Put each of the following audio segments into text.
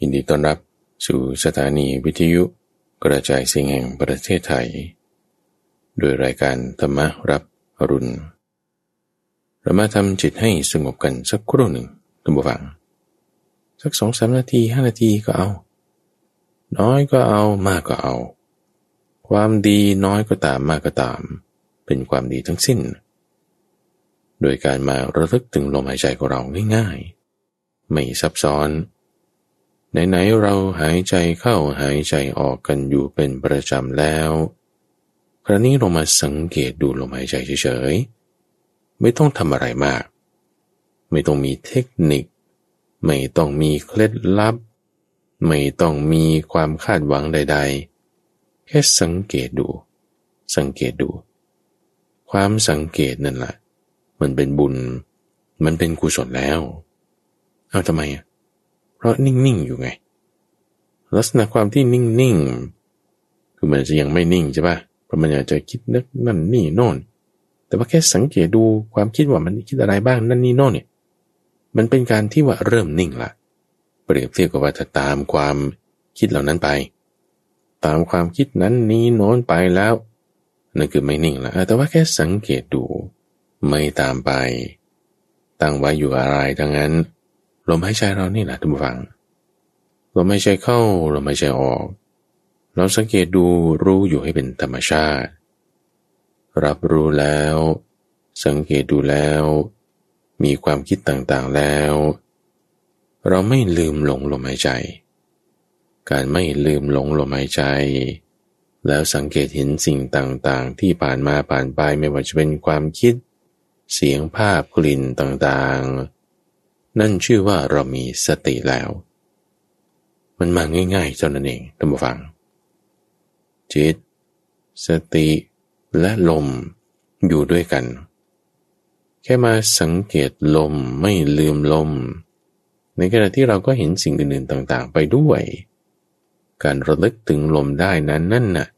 ยินดีต้อนรับสู่สถานีวิทยุกระจายเสียงแห่งประเทศไทย โดยรายการธรรมรับอรุณเรามาทำจิตให้สงบกันสักครู่หนึ่งทุกฝัง สักสองสามนาทีห้านาทีก็เอา น้อยก็เอามากก็เอา ความดีน้อยก็ตามมากก็ตาม เป็นความดีทั้งสิ้น โดยการมาระลึกถึงลมหายใจของเราง่ายๆ ไม่ซับซ้อน ไหนๆเราหายใจเข้าหายใจออกกันอยู่เป็นประจำแล้วคราวนี้เรามาสังเกตดูลมหายใจเฉยๆ ไม่ต้องทำอะไรมาก ไม่ต้องมีเทคนิค ไม่ต้องมีเคล็ดลับ ไม่ต้องมีความคาดหวังใด ๆ แค่สังเกตดู สังเกตดู ความสังเกตนั่นแหละ มันเป็นบุญ มันเป็นกุศลแล้ว เอาทำไมอะ ราะนิ่งๆอยู่ไง ลักษณะความที่นิ่งๆคือมันจะยังไม่นิ่งใช่ปะเพราะมันอยากจะคิดนึกนั่นนี่โน่น แต่ว่าแค่สังเกตดูความคิดว่ามันคิดอะไรบ้างนั่นนี่โน่นเนี่ยมันเป็นการที่ว่าเริ่มนิ่งละเปรียบเทียบกับว่าถ้าตามความคิดเหล่านั้นไป ตามความคิดนั้นนี้โน้นไปแล้วนั่นคือไม่นิ่งละแต่ว่าแค่สังเกตดู ไม่ตามไป ตั้งไว้อยู่อะไรทั้งนั้น ลมหายใจเรานี่แหละทุกฝังลมหายใจเข้าลมหายใจออก เราสังเกตดูรู้อยู่ให้เป็นธรรมชาติ รับรู้แล้ว สังเกตดูแล้ว มีความคิดต่างๆแล้ว เราไม่ลืมหลงลมหายใจ การไม่ลืมหลงลมหายใจ แล้วสังเกตเห็นสิ่งต่างๆ ที่ผ่านมาผ่านไปไม่ว่าจะเป็นความคิด เสียงภาพกลิ่นต่างๆ นั่นชื่อว่าเรามีสติแล้ว มันมาง่ายๆเจ้านั่นเองท่านผู้ฟัง จิต สติ และลมอยู่ด้วยกัน แค่มาสังเกตลมไม่ลืมลม ในขณะที่เราก็เห็นสิ่งอื่นๆต่างๆ ไปด้วย การระลึกถึงลมได้นั้นนั่นน่ะ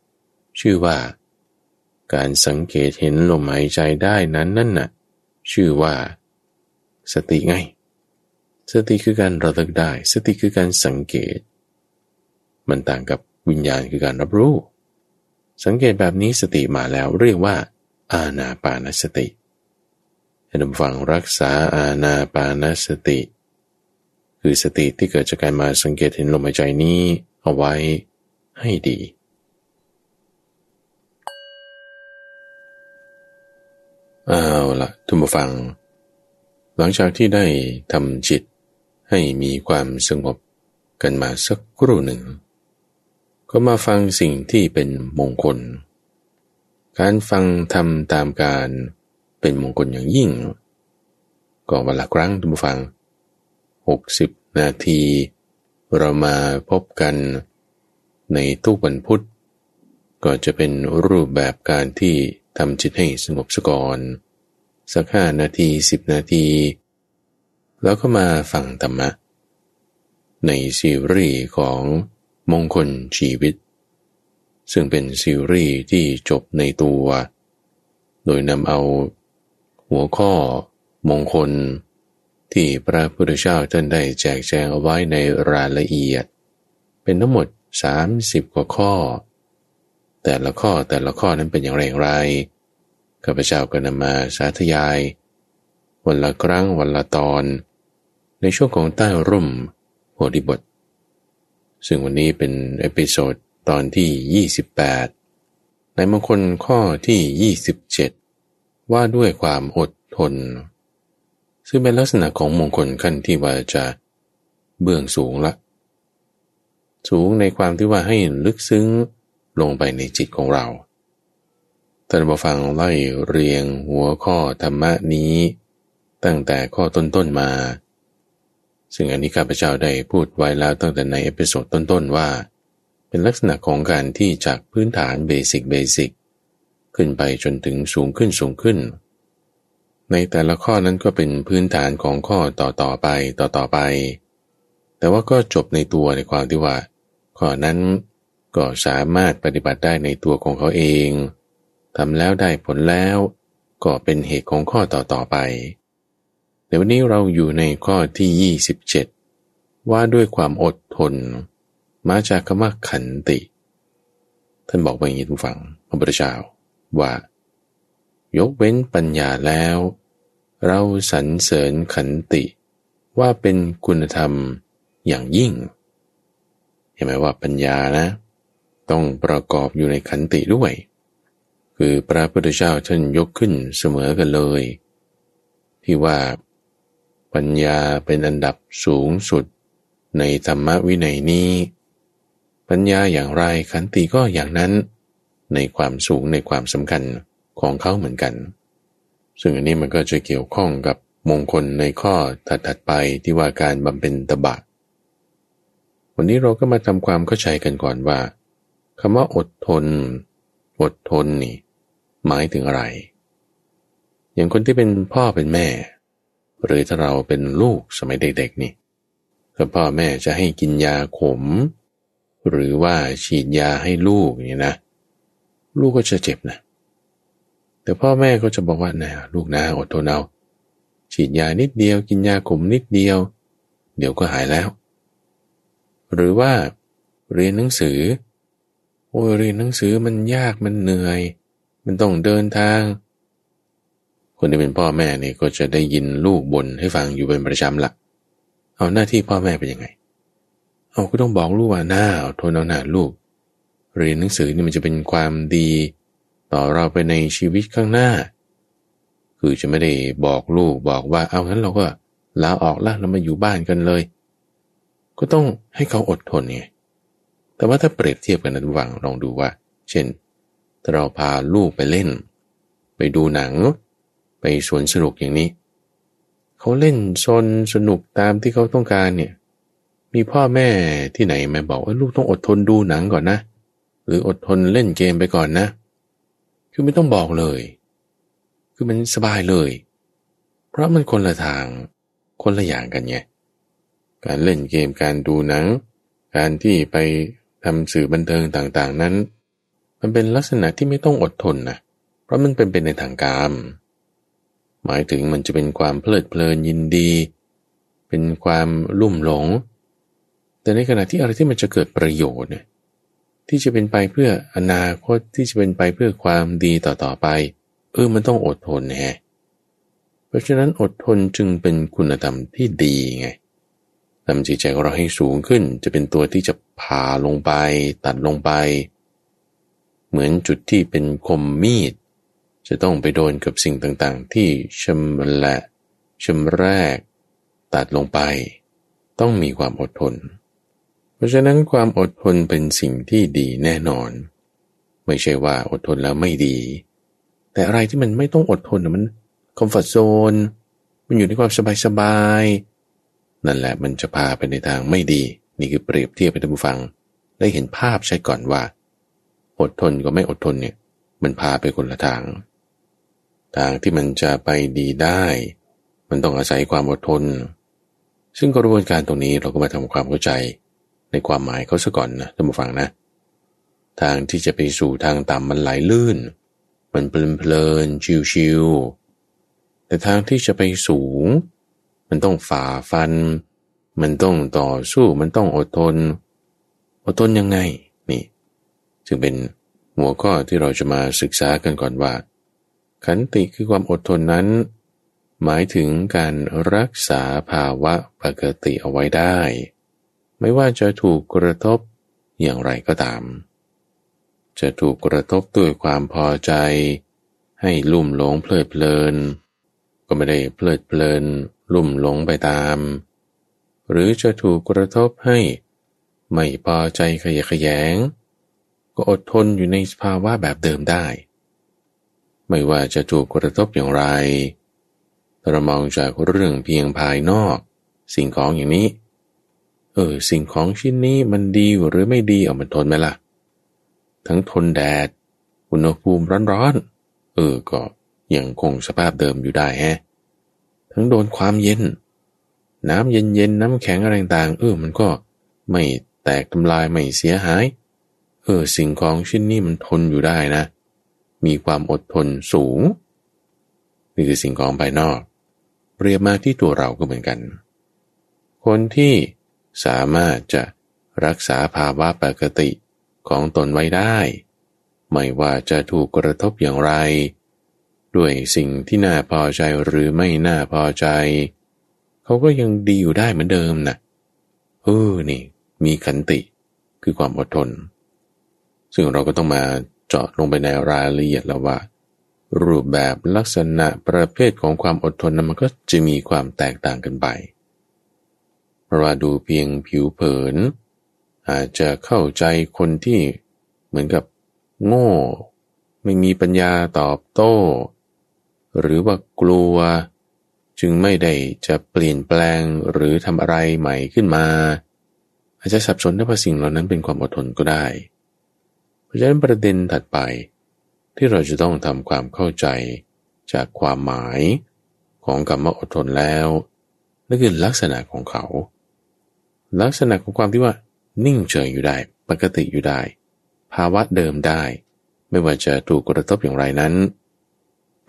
ชื่อว่า การสังเกตเห็นลมหายใจได้นั้นนั่นน่ะ ชื่อว่า สติไง สติคือการระลึกได้ สติคือการสังเกต มันต่างกับวิญญาณคือการรับรู้ สังเกตแบบนี้สติมาแล้วเรียกว่า อาณาปานสติให้ดำฟังรักษาอาณาปานสติ คือสติที่เกิดจากการมาสังเกตเห็นลมหายใจนี้เอาไว้ให้ดีเอาละทุกผู้ฟัง หลังจากที่ได้ทำจิต ให้มีความสงบกันมาสักครู่หนึ่ง ก็มาฟังสิ่งที่เป็นมงคล การฟังทำตามการเป็นมงคลอย่างยิ่ง ก็วันละครั้งทุกฟัง 60 นาที เรามาพบกัน ในทุกวันพุธ ก็จะเป็นรูปแบบการที่ทำจิตให้สงบสก่อน สักห้านาทีสิบนาที แล้วก็มาฟังธรรมะ ในซีรีส์ของมงคลชีวิต ซึ่งเป็นซีรีส์ที่จบในตัว โดยนำเอาหัวข้อมงคล ที่พระพุทธเจ้าท่านได้แจกแจงเอาไว้ในรายละเอียด เป็นทั้งหมด 30 กว่าข้อ แต่ละข้อแต่ละข้อนั้นเป็นอย่างไรอย่างไรข้าพเจ้าก็นำมาสาธยาย วันละครั้งวันละตอน ในช่วงของใต้ร่มโพธิบท ซึ่งวันนี้เป็น episode ตอนที่ 28 ในมงคลข้อที่ 27 ว่าด้วยความอดทน ซึ่งเป็นลักษณะของมงคลขั้นที่ว่าจะเบื้องสูงละ สูงในความที่ว่าให้ลึกซึ้งลงไปในจิตของเราท่านผู้ฟังไล่เรียงหัวข้อธรรมะนี้ ตั้งแต่ข้อต้นๆมา ซึ่งอันนี้ข้าพเจ้าได้พูดไว้แล้วตั้งแต่ใน episode ต้นๆว่า เป็นลักษณะของการที่จากพื้นฐาน basic basic ขึ้นไปจนถึงสูงขึ้นสูงขึ้น ในแต่ละข้อนั้นก็เป็นพื้นฐานของข้อต่อต่อไปต่อต่อไป แต่ว่าก็จบในตัวในความที่ว่า ข้อนั้นก็สามารถปฏิบัติได้ในตัวของเขาเองทำแล้วได้ผลแล้ว ก็เป็นเหตุของข้อต่อต่อไป ในวันนี้เราอยู่ในข้อที่ 27 ว่าด้วยความอดทน มาจากคำว่าขันติ ท่านบอกว่าอย่างนี้ทุกฝังพระพุทธเจ้าว่า ยกเว้นปัญญาแล้ว เราสรรเสริญขันติ ว่าเป็นคุณธรรมอย่างยิ่ง เห็นไหมว่าปัญญานะ ต้องประกอบอยู่ในขันติด้วย คือพระพุทธเจ้าท่านยกขึ้นเสมอกันเลย ที่ว่า ปัญญาเป็นอันดับสูงสุด ในธรรมวินัยนี้ ปัญญาอย่างไรขันติก็อย่างนั้น ในความสูงในความสำคัญของเขาเหมือนกัน ซึ่งอันนี้มันก็จะเกี่ยวข้องกับมงคลในข้อถัดๆไปที่ว่าการบำเพ็ญตบะ วันนี้เราก็มาทำความเข้าใจกันก่อนว่าคำว่าอดทน อดทนนี่ หมายถึงอะไร อย่างคนที่เป็นพ่อเป็นแม่ หรือถ้าเราเป็นลูกสมัยเด็กๆนี่ถ้าพ่อแม่จะให้กินยาขม หรือว่าฉีดยาให้ลูกนี่นะ ลูกก็จะเจ็บนะ แต่พ่อแม่ก็จะบอกว่านะลูกนะอดทนเอาฉีดยานิดเดียว กินยาขมนิดเดียว เดี๋ยวก็หายแล้ว หรือว่าเรียนหนังสือโอ้เรียนหนังสือมันยากมันเหนื่อย มันต้องเดินทาง คนที่เป็นพ่อแม่เนี่ยก็จะได้ยินลูกบ่นให้ฟังอยู่เป็นประจำละเอาหน้าที่พ่อแม่เป็นยังไง เอาก็ต้องบอกลูกว่าหน้าทนเอาหน้าลูก เรียนหนังสือนี่มันจะเป็นความดี ต่อเราไปในชีวิตข้างหน้า คือจะไม่ได้บอกลูกบอกว่าเอางั้นเราก็ลาออกละเรามาอยู่บ้านกันเลย ก็ต้องให้เขาอดทนไงแต่ว่าถ้าเปรียบเทียบกันนะทุกฝังลองดูว่า เช่นถ้าเราพาลูกไปเล่น ไปดูหนัง สวนสนุกอย่างนี้ เขาเล่นซนสนุกตามที่เขาต้องการเนี่ย มีพ่อแม่ที่ไหนมาบอกว่าลูกต้องอดทนดูหนังก่อนนะ หรืออดทนเล่นเกมไปก่อนนะ คือไม่ต้องบอกเลย คือมันสบายเลย เพราะมันคนละทาง คนละอย่างกันไง การเล่นเกมการดูหนัง การที่ไปทำสื่อบันเทิงต่างๆนั้น มันเป็นลักษณะที่ไม่ต้องอดทนนะ เพราะมันเป็นเป็นในทางกาม หมายถึงมันจะเป็นความเพลิดเพลินยินดี เป็นความลุ่มหลง แต่ในขณะที่อะไรที่มันจะเกิดประโยชน์เนี่ยที่จะเป็นไปเพื่ออนาคตที่จะเป็นไปเพื่อความดีต่อๆไป เออมันต้องอดทนแฮะเพราะฉะนั้นอดทนจึงเป็นคุณธรรมที่ดีไงทำจิตใจของเราให้สูงขึ้น จะเป็นตัวที่จะผ่าลงไป ตัดลงไป เหมือนจุดที่เป็นคมมีด จะต้องไปโดนกับสิ่งต่างๆ ที่ชำแหละชำแรก ตัดลงไป ต้องมีความอดทน เพราะฉะนั้นความอดทนเป็นสิ่งที่ดีแน่นอน ไม่ใช่ว่าอดทนแล้วไม่ดี แต่อะไรที่มันไม่ต้องอดทนมันคอมฟอร์ทโซนมันอยู่ในความสบายๆนั่นแหละมันจะพาไปในทางไม่ดี นี่คือเปรียบเทียบให้ท่านผู้ฟัง ได้เห็นภาพใช่ก่อนว่า อดทนกับไม่อดทนเนี่ย มันพาไปคนละทาง ทางที่มันจะไปดีได้ มันต้องอาศัยความอดทน ซึ่งกระบวนการตรงนี้เราก็มาทำความเข้าใจในความหมายเขาซะก่อนนะท่านผู้ฟังนะ ทางที่จะไปสู่ทางต่ำมันไหลลื่น มันเพลินเพลินชิวๆแต่ทางที่จะไปสูง มันต้องฝ่าฟัน มันต้องต่อสู้มันต้องอดทน อดทนยังไงนี่ จึงเป็นหัวข้อที่เราจะมาศึกษากันก่อนว่า ขันติคือความอดทนนั้น หมายถึงการรักษาภาวะปกติเอาไว้ได้ ไม่ว่าจะถูกกระทบอย่างไรก็ตาม จะถูกกระทบด้วยความพอใจ ให้ลุ่มหลงเพลิดเพลิน ก็ไม่ได้เพลิดเพลิน ลุ่มหลงไปตาม หรือจะถูกกระทบให้ไม่พอใจขยะขยง ก็อดทนอยู่ในสภาวะแบบเดิมได้ ไม่ว่าจะถูกกระทบอย่างไรเรามองจากเรื่องเพียงภายนอก สิ่งของอย่างนี้ เออ สิ่งของชิ้นนี้มันดีหรือไม่ดีเอามันทนไหมละ่ะ ทั้งทนแดด อุณหภูมิร้อนๆ เออ ก็ยังคงสภาพเดิมอยู่ได้แฮะ ทั้งโดนความเย็น น้ำเย็นๆ น้ำแข็งอะไรต่าง เออ มันก็ไม่แตกทำลายไม่เสียหาย เออ สิ่งของชิ้นนี้มันทนอยู่ได้นะเมีความอดทนสูง นี่คือสิ่งของภายนอก เรียบมาที่ตัวเราก็เหมือนกัน คนที่สามารถจะรักษาภาวะปกติของตนไว้ได้ ไม่ว่าจะถูกกระทบอย่างไร ด้วยสิ่งที่น่าพอใจหรือไม่น่าพอใจ เขาก็ยังดีอยู่ได้เหมือนเดิมนะเออนี่ มีขันติคือความอดทน ซึ่งเราก็ต้องมา เจาะลงไปในรายละเอียดแล้วว่า รูปแบบลักษณะประเภทของความอดทนนั้นมันก็จะมีความแตกต่างกันไปเพราะว่าดูเพียงผิวเผิน อาจจะเข้าใจคนที่เหมือนกับโง่ ไม่มีปัญญาตอบโต้ หรือว่ากลัว จึงไม่ได้จะเปลี่ยนแปลงหรือทำอะไรใหม่ขึ้นมา อาจจะสับสนได้ว่าสิ่งเหล่านั้นเป็นความอดทนก็ได้ ราะฉะนั้นประเด็นถัดไป ที่เราจะต้องทำความเข้าใจจากความหมายของคำว่าอดทนแล้วนั่นคือลักษณะของเขา ลักษณะของความที่ว่า นิ่งเฉยอยู่ได้ ปกติอยู่ได้ ภาวะเดิมได้ ไม่ว่าจะถูกกระทบอย่างไรนั้น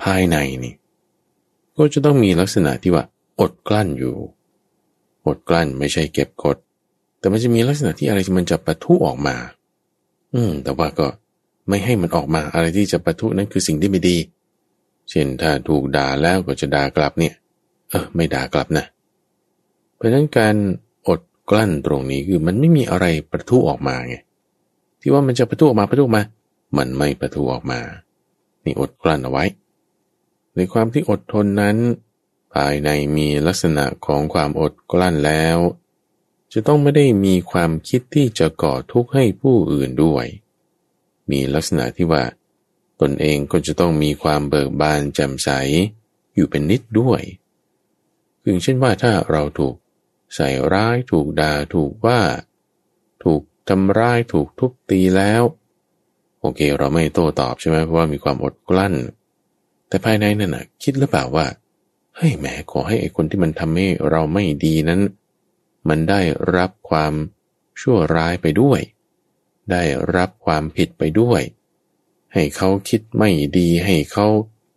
ภายในนี่ ก็จะต้องมีลักษณะที่ว่า อดกลั้นอยู่ อดกลั้นไม่ใช่เก็บกด แต่มันจะมีลักษณะที่อะไรมันจะปะทุออกมา อืม แต่ว่าก็ไม่ให้มันออกมาอะไรที่จะประทุนั้นคือสิ่งที่ไม่ดี เช่นถ้าถูกด่าแล้วก็จะด่ากลับเนี่ย เออ ไม่ด่ากลับนะ เพราะฉะนั้นการอดกลั้นตรงนี้คือมันไม่มีอะไรประทุออกมาไง ที่ว่ามันจะประทุออกมาประทุออกมา มันไม่ประทุออกมา นี่อดกลั้นเอาไว้ ในความที่อดทนนั้น ภายในมีลักษณะของความอดกลั้นแล้ว จะต้องไม่ได้มีความคิดที่จะก่อทุกข์ให้ผู้อื่นด้วย มีลักษณะที่ว่า ตนเองก็จะต้องมีความเบิกบานแจ่มใสอยู่เป็นนิดด้วยคือเช่นว่าถ้าเราถูกใส่ร้ายถูกด่าถูกว่า ถูกทำร้ายถูกทุบตีแล้ว โอเค เราไม่โต้ตอบใช่ไหมเพราะว่ามีความอดกลั้น แต่ภายในนั่นนะคิดหรือเปล่าว่าเฮ้ยแหมขอให้ไอ้คนที่มันทำให้เราไม่ดีนั้น มันได้รับความชั่วร้ายไปด้วย ได้รับความผิดไปด้วย ให้เขาคิดไม่ดีให้เขา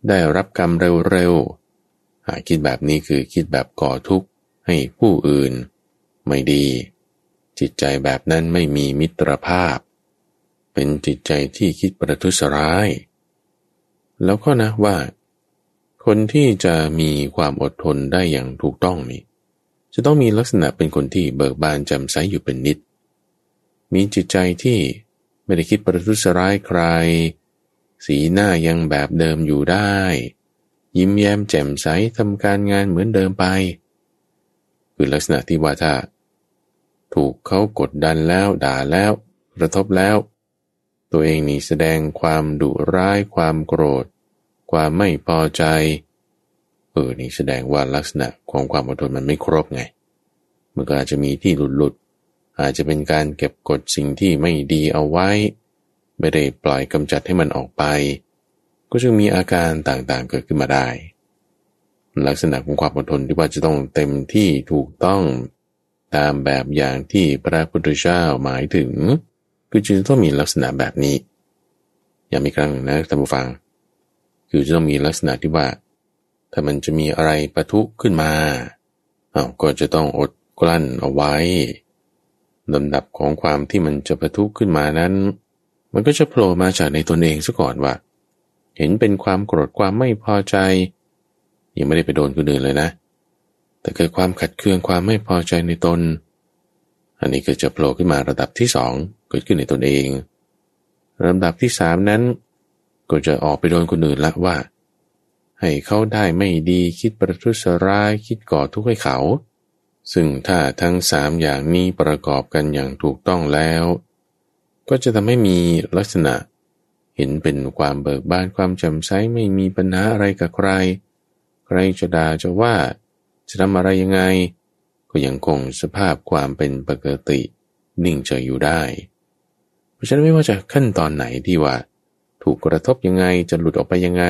ได้รับกรรมเร็วๆหาคิดแบบนี้คือคิดแบบก่อทุกข์ให้ผู้อื่น ไม่ดี จิตใจแบบนั้นไม่มีมิตรภาพ เป็นจิตใจที่คิดประทุษร้าย แล้วก็นะว่า คนที่จะมีความอดทนได้อย่างถูกต้องนี่ จะต้องมีลักษณะเป็นคนที่เบิกบานจำใสอยู่เป็นนิด มีจิตใจที่ไม่ได้คิดประทุษร้ายใคร สีหน้ายังแบบเดิมอยู่ได้ ยิ้มแย้มแจ่มใสทำการงานเหมือนเดิมไป คือลักษณะที่ว่าถ้า ถูกเขากดดันแล้วด่าแล้วกระทบแล้ว ตัวเองนี่แสดงความดุร้ายความโกรธ ความไม่พอใจ เออ นี่แสดงว่าลักษณะของความอดทนมันไม่ครบไง มันก็อาจจะมีที่หลุดหลุด อาจจะเป็นการเก็บกดสิ่งที่ไม่ดีเอาไว้ ไม่ได้ปล่อยกำจัดให้มันออกไป ก็จะมีอาการต่างๆเกิดขึ้นมาได้ ลักษณะของความอดทนที่ว่าจะต้องเต็มที่ถูกต้องตามแบบอย่างที่พระพุทธเจ้าหมายถึง คือจะต้องมีลักษณะแบบนี้ อย่างมีครั้งนะท่านผู้ฟัง คือจะต้องมีลักษณะที่ว่า ถ้ามันจะมีอะไรประทุขึ้นมาอาก็จะต้องอดกลั้นเอาไว้ลำดับของความที่มันจะประทุขึ้นมานั้น มันก็จะโผล่มาจากในตนเองซะก่อนว่า เห็นเป็นความโกรธความไม่พอใจ ยังไม่ได้ไปโดนคนอื่นเลยนะ แต่เกิดความขัดเคืองความไม่พอใจในตน อันนี้ก็จะโผล่ขึ้นมาระดับที่สองเกิดขึ้นในตนเองระดับที่สามนั้น ก็จะออกไปโดนคนอื่นละว่า ให้เขาได้ไม่ดีคิดประทุษร้ายคิดก่อทุกข์ให้เขา ซึ่งถ้าทั้งสามอย่างนี้ประกอบกันอย่างถูกต้องแล้ว ก็จะทำให้มีลักษณะ เห็นเป็นความเบิกบานความจำใสไม่มีปัญหาอะไรกับใคร ใครจะด่าจะว่าจะทำอะไรยังไง ก็ยังคงสภาพความเป็นปกติ นิ่งเฉยอยู่ได้ เพราะฉะนั้นไม่ว่าจะขั้นตอนไหนที่ว่า ถูกกระทบยังไงจะหลุดออกไปยังไง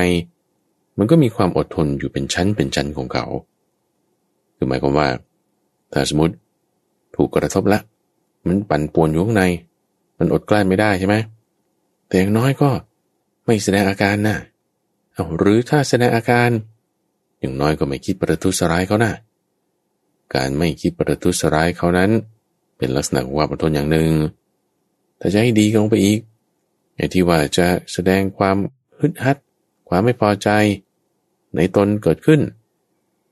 มันก็มีความอดทนอยู่เป็นชั้นเป็นชั้นของเขา คือหมายความว่า ถ้าสมมติถูกกระทบละ มันปั่นป่วนอยู่ข้างใน มันอดกลั้นไม่ได้ใช่ไหม แต่อย่างน้อยก็ไม่แสดงอาการนะเอาหรือถ้าแสดงอาการ อย่างน้อยก็ไม่คิดประทุษร้ายเขานะการไม่คิดประทุษร้ายเขานั้น เป็นลักษณะของความอดทนอย่างหนึ่งถ้าจะให้ดีลงไปอีกไอย่างที่ว่าจะแสดงความฮึดฮัด ความไม่พอใจ ในตนเกิดขึ้น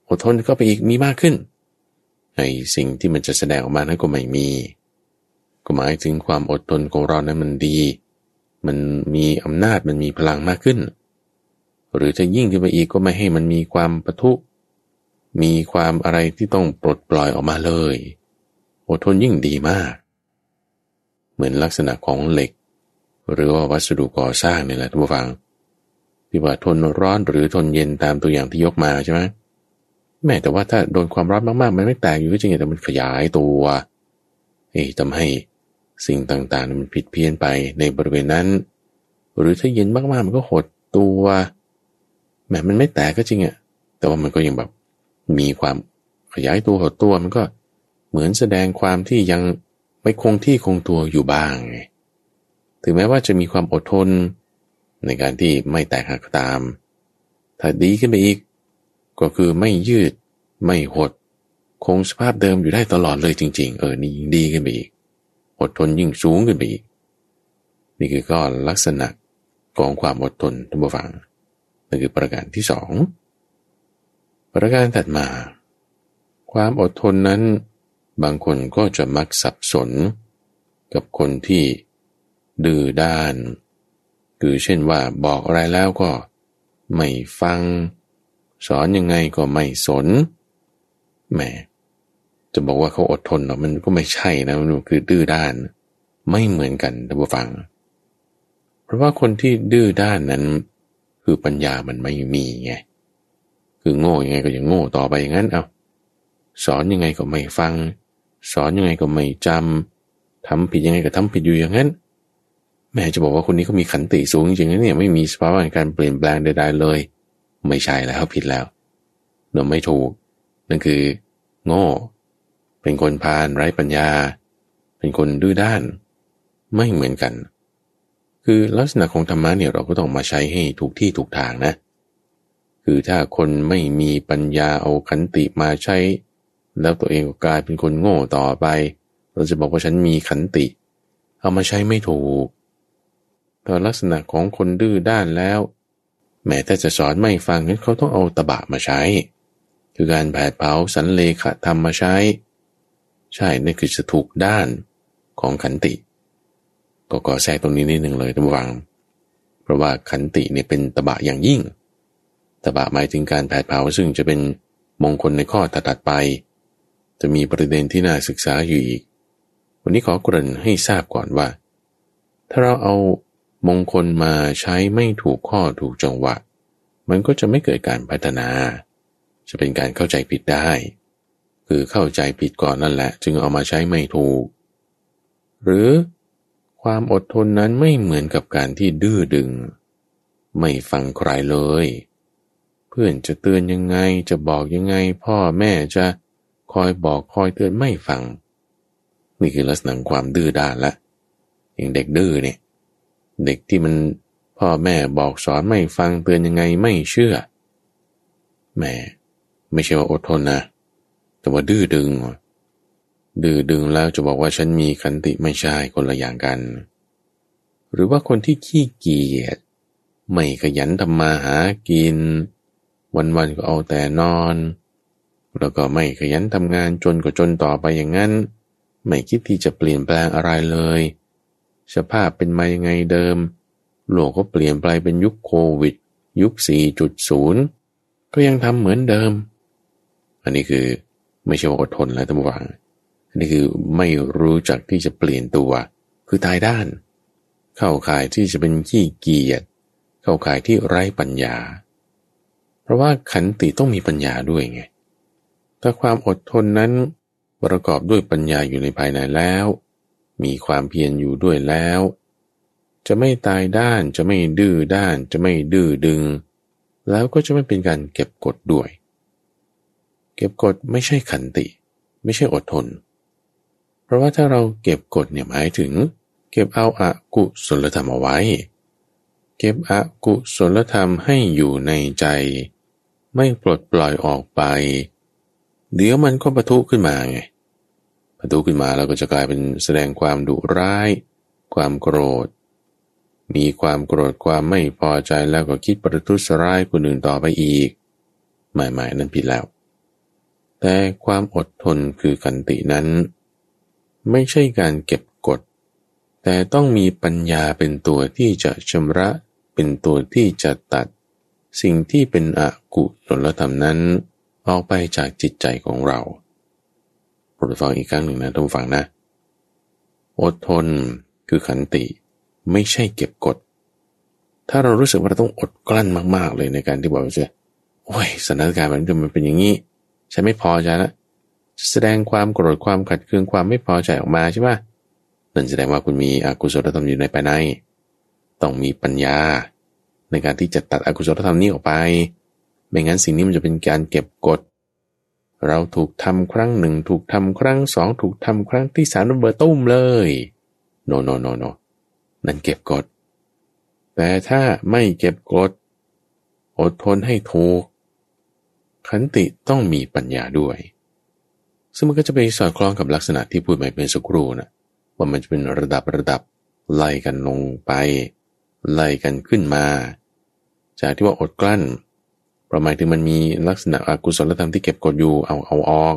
อดทนก็ไปอีกมีมากขึ้นไอ้สิ่งที่มันจะแสดงออกมานั้นก็ไม่มี ก็หมายถึงความอดทนของเรานั้นมันดี มันมีอำนาจมันมีพลังมากขึ้น หรือจะยิ่งขึ้นไปอีกก็ไม่ให้มันมีความปะทุ มีความอะไรที่ต้องปลดปล่อยออกมาเลย อดทนยิ่งดีมาก เหมือนลักษณะของเหล็ก หรือว่าวัสดุก่อสร้างนี่แหละทุกฝัง ที่ว่าทนร้อนหรือทนเย็นตามตัวอย่างที่ยกมาใช่ไหมแม้แต่ว่าถ้าโดนความร้อนมากๆ มันไม่แตกอยู่ก็จริงแต่มันขยายตัวเอ้ทำให้สิ่งต่างๆมันผิดเพี้ยนไปในบริเวณนั้น หรือถ้าเย็นมากๆมันก็หดตัวแม้มันไม่แตกก็จริงอะแต่ว่ามันก็ยังแบบมีความขยายตัวหดตัวมันก็เหมือนแสดงความที่ยังไม่คงที่คงตัวอยู่บ้างไงถึงแม้ว่าจะมีความอดทน ในการที่ไม่แตกหักตาม ถ้าดีขึ้นไปอีก ก็คือไม่ยืด ไม่หด คงสภาพเดิมอยู่ได้ตลอดเลยจริง ๆ เออนี่ยิ่งดีขึ้นไปอีก อดทนยิ่งสูงขึ้นไปอีก นี่คือก็ลักษณะของความอดทนทุกฝังนั่นคือประการที่สองประการถัดมา ความอดทนนั้น บางคนก็จะมักสับสน กับคนที่ดื้อด้าน คือเช่นว่าบอกอะไรแล้วก็ ไม่ฟัง สอนยังไงก็ไม่สนแหมจะบอกว่าเขาอดทนหรอมันก็ไม่ใช่นะมันคือดื้อด้าน ไม่เหมือนกันท่านผู้ฟัง เพราะว่าคนที่ดื้อด้านนั้น คือปัญญามันไม่มีไงคือโง่ยังไงก็ยังโง่ต่อไปอย่างนั้นเอาสอนยังไงก็ไม่ฟัง สอนยังไงก็ไม่จำทำผิดยังไงก็ทำผิดอยู่อย่างนั้น แม่จะบอกว่าคนนี้เขามีขันติสูงจริงๆนะเนี่ยไม่มีสภาวะการเปลี่ยนแปลงใดๆเลย ไม่ใช่แล้วผิดแล้วเนาไม่ถูก นั่นคือ โง่ เป็นคนพาลไร้ปัญญา เป็นคนดื้อด้าน ไม่เหมือนกัน คือลักษณะของธรรมะเนี่ยเราก็ต้องมาใช้ให้ถูกที่ถูกทางนะ คือถ้าคนไม่มีปัญญาเอาขันติมาใช้ แล้วตัวเองก็กลายเป็นคนโง่ต่อไป เราจะบอกว่าฉันมีขันติ เอามาใช้ไม่ถูก ต่ลักษณะของคนดื้อด้านแล้ว แม้แต่จะสอนไม่ฟังนั้นเขาต้องเอาตะบะมาใช้ คือการแผดเผาสันเลขะทำมาใช้ ใช่นั่นคือจะถูกด้านของขันติก็ก่อแทรกตรงนี้นิดหนึ่งเลยทุกวัง เพราะว่าขันติเนี่ยเป็นตบะอย่างยิ่ง ตบะหมายถึงการแผดเผาซึ่งจะเป็นมงคลในข้อตัดไป จะมีประเด็นที่น่าศึกษาอยู่อีก วันนี้ขอกริ่นให้ทราบก่อนว่า ถ้าเราเอา มงคลมาใช้ไม่ถูกข้อถูกจังหวะ มันก็จะไม่เกิดการพัฒนา จะเป็นการเข้าใจผิดได้ คือเข้าใจผิดก่อนนั่นแหละ จึงเอามาใช้ไม่ถูก หรือความอดทนนั้นไม่เหมือนกับการที่ดื้อดึง ไม่ฟังใครเลย เพื่อนจะเตือนยังไงจะบอกยังไง พ่อแม่จะคอยบอกคอยเตือนไม่ฟัง นี่คือลักษณะความดื้อด้านละอย่างเด็กดื้อเนี่ย เด็กที่มันพ่อแม่บอกสอนไม่ฟังเตือนยังไงไม่เชื่อแม่ไม่ใช่ว่าอดทนนะ แต่ว่าดื้อดึง ดื้อดึงแล้วจะบอกว่าฉันมีขันติไม่ใช่คนละอย่างกัน หรือว่าคนที่ขี้เกียจไม่ขยันทำมาหากิน วันๆก็เอาแต่นอน แล้วก็ไม่ขยันทำงานจนก็จนต่อไปอย่างนั้น ไม่คิดที่จะเปลี่ยนแปลงอะไรเลย สภาพเป็นมายังไงเดิม โลกก็เปลี่ยนไปเป็นยุคโควิด ยุค 4.0 ก็ยังทำเหมือนเดิม อันนี้คือไม่ใช่อดทนแล้วท่านผู้ฟังอันนี้คือไม่รู้จักที่จะเปลี่ยนตัว คือตายด้าน เข้าข่ายที่จะเป็นขี้เกียจเข้าข่ายที่ไร้ปัญญา เพราะว่าขันติต้องมีปัญญาด้วยไงถ้าความอดทนนั้นประกอบด้วยปัญญาอยู่ในภายในแล้ว มีความเพียรอยู่ด้วยแล้ว จะไม่ตายด้านจะไม่ดื้อด้านจะไม่ดื้อดึง แล้วก็จะไม่เป็นการเก็บกดด้วย เก็บกดไม่ใช่ขันติ ไม่ใช่อดทน เพราะว่าถ้าเราเก็บกดเนี่ยหมายถึง เก็บเอาอากุศลธรรมเอาไว้ เก็บอกุศลธรรมให้อยู่ในใจ ไม่ปลดปล่อยออกไป เดี๋ยวมันก็ปะทุขึ้นมาไง พอทุกข์ขึ้นมาเราก็จะกลายเป็นแสดงความดุร้าย ความโกรธ มีความโกรธความไม่พอใจแล้วก็คิดประทุษร้ายคนอื่นต่อไปอีกหมายหมายนั้นผิดแล้ว แต่ความอดทนคือขันตินั้น ไม่ใช่การเก็บกด แต่ต้องมีปัญญาเป็นตัวที่จะชำระ เป็นตัวที่จะตัด สิ่งที่เป็นอกุศลธรรมนั้นออกไปจากจิตใจของเรา โปรดฟังอีกครั้งหนึ่งนะท่านฟังนะ อดทนคือขันติไม่ใช่เก็บกด ถ้าเรารู้สึกว่าเราต้องอดกลั้นมาก ๆ เลยในการที่บอกว่าโอ้ยสถานการณ์มันมันเป็นอย่างนี้ฉันไม่พอใจแล้วแสดงความโกรธความขัดเคืองความไม่พอใจออกมาใช่ไหมนั่นแสดงว่าคุณมีอกุศลธรรมอยู่ในภายใน ต้องมีปัญญา ในการที่จะตัดอกุศลธรรมนี้ออกไป ไม่งั้นสิ่งนี้มันจะเป็นการเก็บกด เราถูกทำครั้งหนึ่ง ถูกทำครั้งสองถูกทำครั้งที่สามระเบิดตุ้มเลยโนโนโนโนนั่นเก็บกด แต่ถ้าไม่เก็บกด อดทนให้ถูก ขันติต้องมีปัญญาด้วย ซึ่งมันก็จะไปสอดคล้องกับลักษณะที่พูดมาเป็นสุกรูนะว่ามันจะเป็นระดับระดับไล่กันลงไป ไล่กันขึ้นมา จากที่ว่าอดกลั้น ประมาณถึงมันมีลักษณะอกุศลธรรมที่เก็บกดอยู่เอาเอาออก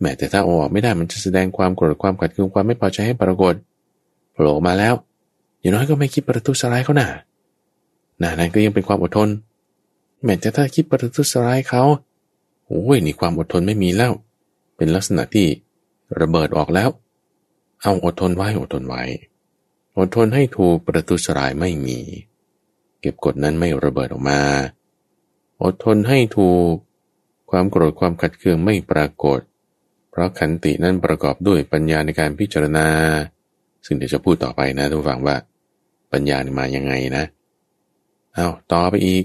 แม้แต่ถ้าออกไม่ได้มันจะแสดงความโกรธความขัดเคืองความไม่พอใจให้ปรากฏโผล่มาแล้ว อย่างน้อยก็ไม่คิดประทุษร้ายเขาหน่าน่านั้นก็ยังเป็นความอดทน แม้แต่ถ้าคิดประทุษร้ายเขาโอ้ยนี่ความอดทนไม่มีแล้ว เป็นลักษณะที่ระเบิดออกแล้ว เอาอดทนไว้อดทนไว้ อดทนให้ถูกประทุษร้ายไม่มี เก็บกดนั้นไม่ระเบิดออกมา อดทนให้ถูก ความโกรธความขัดเคืองไม่ปรากฏ เพราะขันตินั้นประกอบด้วยปัญญาในการพิจารณา ซึ่งเดี๋ยวจะพูดต่อไปนะทุกฝังว่า ปัญญามายังไงนะเอาต่อไปอีก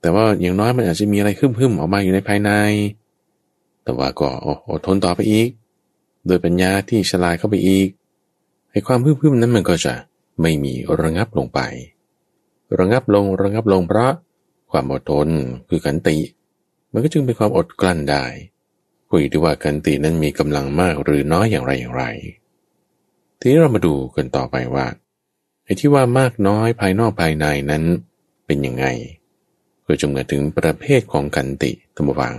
แต่ว่าอย่างน้อยมันอาจจะมีอะไรขึ้นพึ่มออกมาอยู่ในภายใน แต่ว่าก็อดทนต่อไปอีก โดยปัญญาที่ฉลาดเข้าไปอีกไอ้ความพึ่มพึ่มนั้นมันก็จะไม่มีระงับลงไประงับลงระงับลงเพราะ ความอดทนคือขันติ มันก็จึงเป็นความอดกลั้นได้คุยดีว่าขันตินั้นมีกำลังมากหรือน้อยอย่างไรอย่างไร ทีนี้เรามาดูกันต่อไปว่าไอ้ที่ว่ามากน้อยภายนอกภายในนั้นเป็นยังไงก็จะเหมือนถึงประเภทของขันติธรรมวัง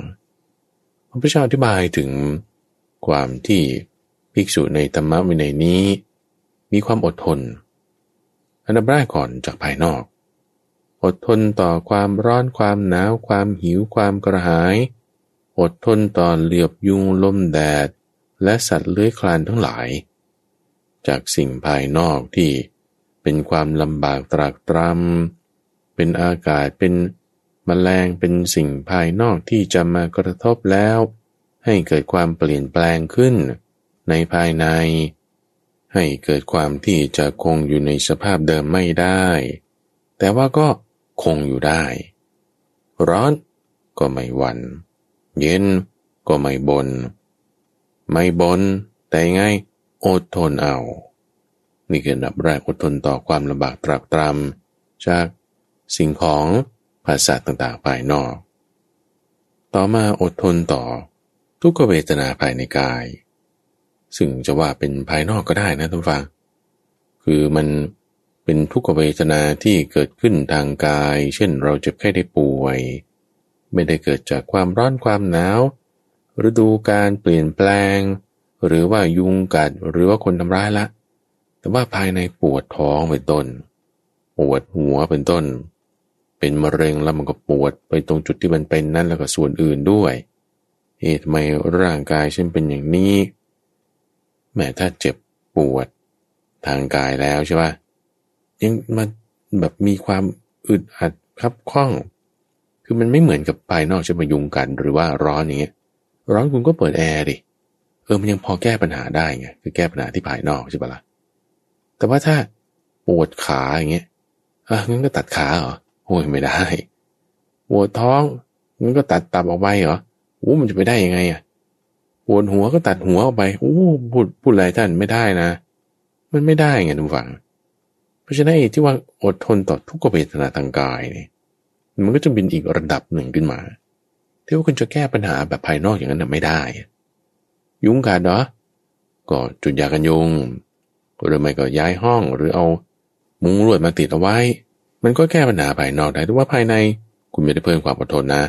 พระพุทธเจ้าอธิบายถึงความที่ภิกษุในธรรมวินัยนี้ มีความอดทน อันดับแรกก่อนจากภายนอก อดทนต่อความร้อนความหนาว ความหิวความกระหาย อดทนต่อเหลือบยุงลมแดด และสัตว์เลื้อยคลานทั้งหลาย จากสิ่งภายนอกที่เป็นความลำบากตรากตรำเป็นอากาศเป็นมแมลงเป็นสิ่งภายนอกที่จะมากระทบแล้ว ให้เกิดความเปลี่ยนแปลงขึ้น ในภายใน ให้เกิดความที่จะคงอยู่ในสภาพเดิมไม่ได้ แต่ว่าก็ คงอยู่ได้ ร้อนก็ไม่หวัน่นเย็นก็ไม่บนไม่บนแต่ไงอดทนเอา นี่คือดับแรกอดทนต่อความลำบากตรากตรำจากสิ่งของภาษาต่างๆภายนอก ต่อมาอดทนต่อทุกขเวทนาภายในกาย ซึ่งจะว่าเป็นภายนอกก็ได้นะทุกฟัง คือมัน เป็นทุกขเวทนาที่เกิดขึ้นทางกาย เช่นเราเจ็บแค่ได้ป่วย ไม่ได้เกิดจากความร้อนความหนาวฤดูการเปลี่ยนแปลง หรือว่ายุงกัดหรือว่าคนทำร้ายละ แต่ว่าภายในปวดท้องเป็นต้น ปวดหัวเป็นต้น เป็นมะเร็งแล้วมันก็ปวดไปตรงจุดที่มันเป็นนั่นแล้วก็ส่วนอื่นด้วย เอ๊ะทำไมร่างกายฉันเป็นอย่างนี้ แม้ถ้าเจ็บปวด ทางกายแล้วใช่ปะ ยังมาแบบมีความอึดอัดครับข้อง คือมันไม่เหมือนกับภายนอกจะมายุงกัน หรือว่าร้อนอย่างเงี้ย ร้อนคุณก็เปิดแอร์ดิ เออมันยังพอแก้ปัญหาได้ไง คือแก้ปัญหาที่ภายนอกใช่ปะละ่ะ แต่ว่าถ้าปวดขาอย่างเงี้ย อะงั้นก็ตัดขาเหรอ โอ้ยไม่ได้ ปวดท้องงั้นก็ตัดตับออกไปเหรอโอ้มันจะไปได้ยังไงอะ ปวดหัวก็ตัดหัวออกไป โอ้พูดพูดอะไรท่านไม่ได้นะ มันไม่ได้ไงทุกฝัง เพราะฉะนั้นที่ว่าอดทนต่อทุกขเวทนาทางกายเนี่ยมันก็จะเป็นอีกระดับหนึ่งขึ้นมาที่ว่าคุณจะแก้ปัญหาแบบภายนอกอย่างนั้นไม่ได้ ยุงกัดเหรอก็จุดยากันยุงหรือไม่ก็ย้ายห้องหรือเอามุ้งลวดมาติดเอาไว้ มันก็แก้ปัญหาภายนอกได้แต่ว่าภายในคุณไม่ได้เพิ่มความอดทนนะ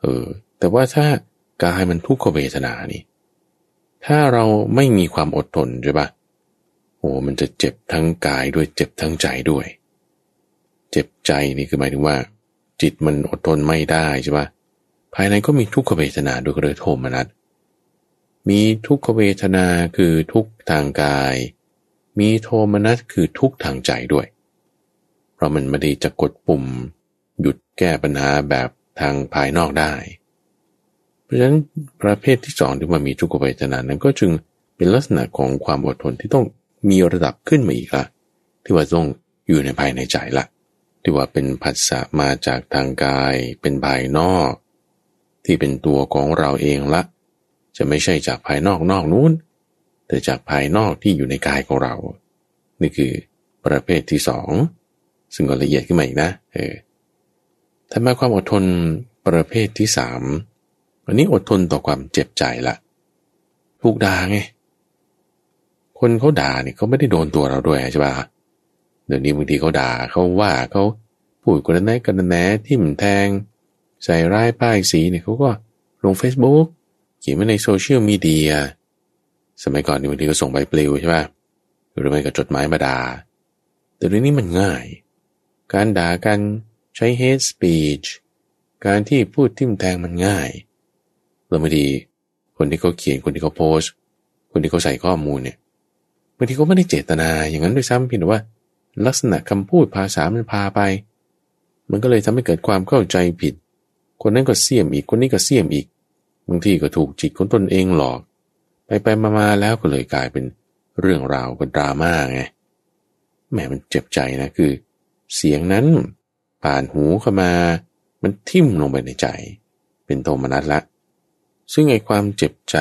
เออ แต่ว่าถ้ากายมันทุกขเวทนานี่ ถ้าเราไม่มีความอดทนใช่ปะ โอ้มันจะเจ็บทั้งกายด้วยเจ็บทั้งใจด้วย เจ็บใจนี่คือหมายถึงว่า จิตมันอดทนไม่ได้ใช่ปะภายในก็มีทุกขเวทนาด้วยกระโทมนัสมีทุกขเวทนาคือทุกทางกาย มีโทมนัสคือทุกทางใจด้วย เพราะมันไม่ได้จะกดปุ่ม หยุดแก้ปัญหาแบบทางภายนอกได้ เพราะฉะนั้นประเภทที่สองที่มามีทุกขเวทนานั้นก็จึงเป็นลักษณะของความอดทนที่ต้อง มีระดับขึ้นมาอีกละที่ว่าต้องอยู่ในภายในใจละที่ว่าเป็นผัสสะมาจากทางกายเป็นภายนอก ที่เป็นตัวของเราเองละ จะไม่ใช่จากภายนอกนอกนู้น แต่จากภายนอกที่อยู่ในกายของเรา นี่คือประเภทที่สองซึ่งก็ละเอียดขึ้นมาอีกนะเออถ้ามาความอดทนประเภทที่สามอันนี้อดทนต่อความเจ็บใจละถูกด่าไง คนเขาด่าเนี่ยเขาไม่ได้โดนตัวเราด้วยใช่ปะเดี๋ยวนี้บางทีเขาด่าเขาว่าเขาพูดกันแน่กันแนทิ่มแทง ใส่ร้ายป้ายสีเนี่ยเขาก็ลง Facebook เขียนไว้ในโซเชียลมีเดียสมัยก่อนนี่บางทีก็ส่งใบปลิวใช่ปะหรือไม่ก็จดหมายมาด่า แต่เรื่องนี้มันง่าย การด่ากันใช้ hate speech การที่พูดทิ่มแทงมันง่ายเราไม่ดี คนที่เขาเขียนคนที่เขาโพสคนที่เขาใส่ข้อมูลเนี่ย บางทีเขาไม่ได้เจตนาอย่างนั้นด้วยซ้ำเพียงแต่ว่า ลักษณะคำพูดภาษามันพาไป มันก็เลยทำให้เกิดความเข้าใจผิด คนนั้นก็เสี่ยมอีกคนนี้ก็เสี่ยมอีกบางทีก็ถูกจิตของตนเองหลอก ไปไปมาๆแล้วก็เลยกลายเป็นเรื่องราวเป็นดราม่าไงแหมมันเจ็บใจนะคือ เสียงนั้นผ่านหูเข้ามา มันทิ่มลงไปในใจ เป็นโทมนัสละ ซึ่งไอ้ความเจ็บใจ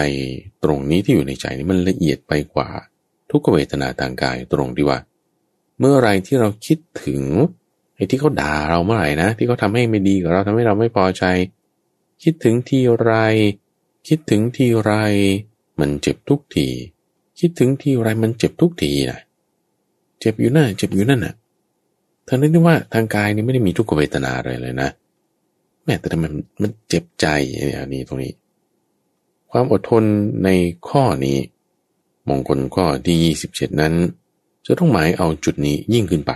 ตรงนี้ที่อยู่ในใจนี่มันละเอียดไปกว่า ทุกเวทนาทางกายตรงที่ว่า เมื่อไรที่เราคิดถึงไอ้ที่เขาด่าเราเมื่อไหร่นะ ที่เขาทาให้ไม่ดีกับเราทำให้เราไม่พอใจ คิดถึงทีไร คิดถึงทีไร มันเจ็บทุกที คิดถึงทีไรมันเจ็บทุกทีนะเจ็บอยู่นั่นเจ็บอยู่นั่นน่ะทั้งนั้นที่ว่าทางกายนี่ไม่ได้มีทุกขเวทนาอะไรเลยนะแม้แต่ทำไมมันเจ็บใจเนี่ยนี่ตรงนี้ ความอดทนในข้อนี้ มงคลข้อที่ยี่สิบเจ็ดนั้น จะต้องหมายเอาจุดนี้ยิ่งขึ้นไป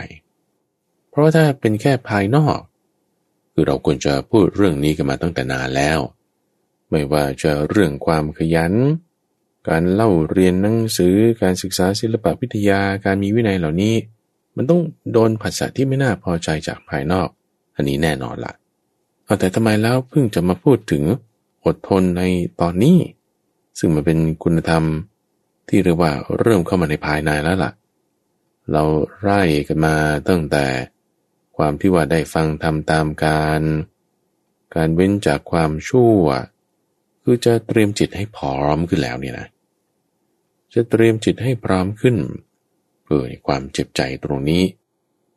เพราะว่าถ้าเป็นแค่ภายนอก คือเราควรจะพูดเรื่องนี้กันมาตั้งแต่นานแล้ว ไม่ว่าจะเรื่องความขยัน การเล่าเรียนหนังสือการศึกษาศิลปวิทยาการมีวินัยเหล่านี้ มันต้องโดนผัสสะที่ไม่น่าพอใจจากภายนอก อันนี้แน่นอนละ่ะเอาแต่ทำไมแล้วเพิ่งจะมาพูดถึงอดทนในตอนนี้ ซึ่งมันเป็นคุณธรรม ที่เรียกว่าเริ่มเข้ามาในภายในแล้วละ่ะ เราไล่กันมาตั้งแต่ความที่ว่าได้ฟังทำตามการ การเว้นจากความชั่ว คือจะเตรียมจิตให้พร้อมขึ้นแล้วเนี่ยนะ จะเตรียมจิตให้พร้อมขึ้นเพื่อความเจ็บใจตรงนี้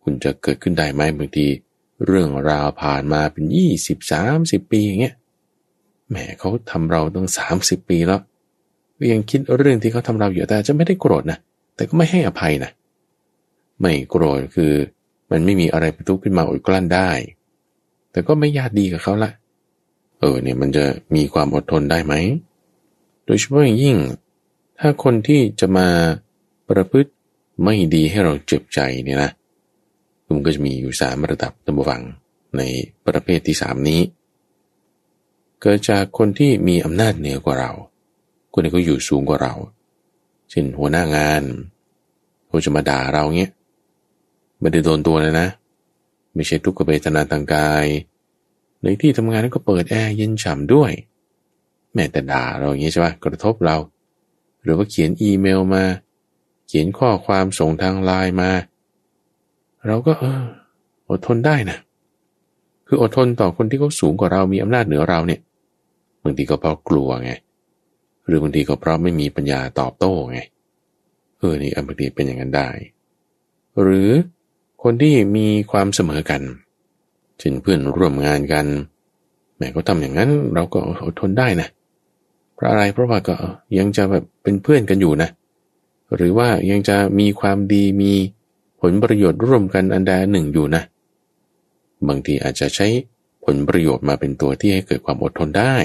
คุณจะเกิดขึ้นได้ไหมบางทีเรื่องราวผ่านมาเป็นยี่สิบสามสิบปีอย่างเงี้ยแหมเขาทำเราตั้งสามสิบปีแล้ว ยังคิดเรื่องที่เขาทำเราอยู่แต่จะไม่ได้โกรธนะแต่ก็ไม่ให้อภัยนะไม่โกรธคือมันไม่มีอะไรป็นทุกข์ขึ้นมาอดกลั้นได้ แต่ก็ไม่ญาติดีกับเขาละเออเนี่ยมันจะมีความอดทนได้ไหมโดยเฉพาะอย่างยิ่ง ถ้าคนที่จะมาประพฤติไม่ดีให้เราเจ็บใจเนี่ยนะมันก็จะมีอยู่สามระดับตัมวังในประเภทที่สามนี้ เกิดจากคนที่มีอำนาจเหนือกว่าเรา คนที่เขาอยู่สูงกว่าเราเช่นหัวหน้างานเขาจะมาด่าเราเงี้ยไม่ได้โดนตัวเลยนะ ไม่ใช่ทุกขเวทนาทางกาย ในที่ทำงานนั้นก็เปิดแอร์เย็นฉ่ำด้วย แม้แต่ด่าเราอย่างนี้ใช่ไหมกระทบเรา หรือว่าเขียนอีเมลมา เขียนข้อความส่งทางไลน์มา เราก็เอออดทนได้นะ คืออดทนต่อคนที่เขาสูงกว่าเรามีอำนาจเหนือเราเนี่ยบางทีก็เพราะกลัวไง หรือบางทีก็เพราะไม่มีปัญญาตอบโต้ไงเออนี่บางทีเป็นอย่างนั้นได้ หรือคนที่มีความเสมอกันเช่นเพื่อนร่วมงานกันแม้เขาทำอย่างนั้นเราก็อดทนได้นะเพราะอะไรเพราะว่าก็ยังจะแบบเป็นเพื่อนกันอยู่นะ หรือว่ายังจะมีความดีมีผลประโยชน์ร่วมกันอันใดหนึ่งอยู่นะ บางทีอาจจะใช้ผลประโยชน์มาเป็นตัวที่ให้เกิดความอดทนได้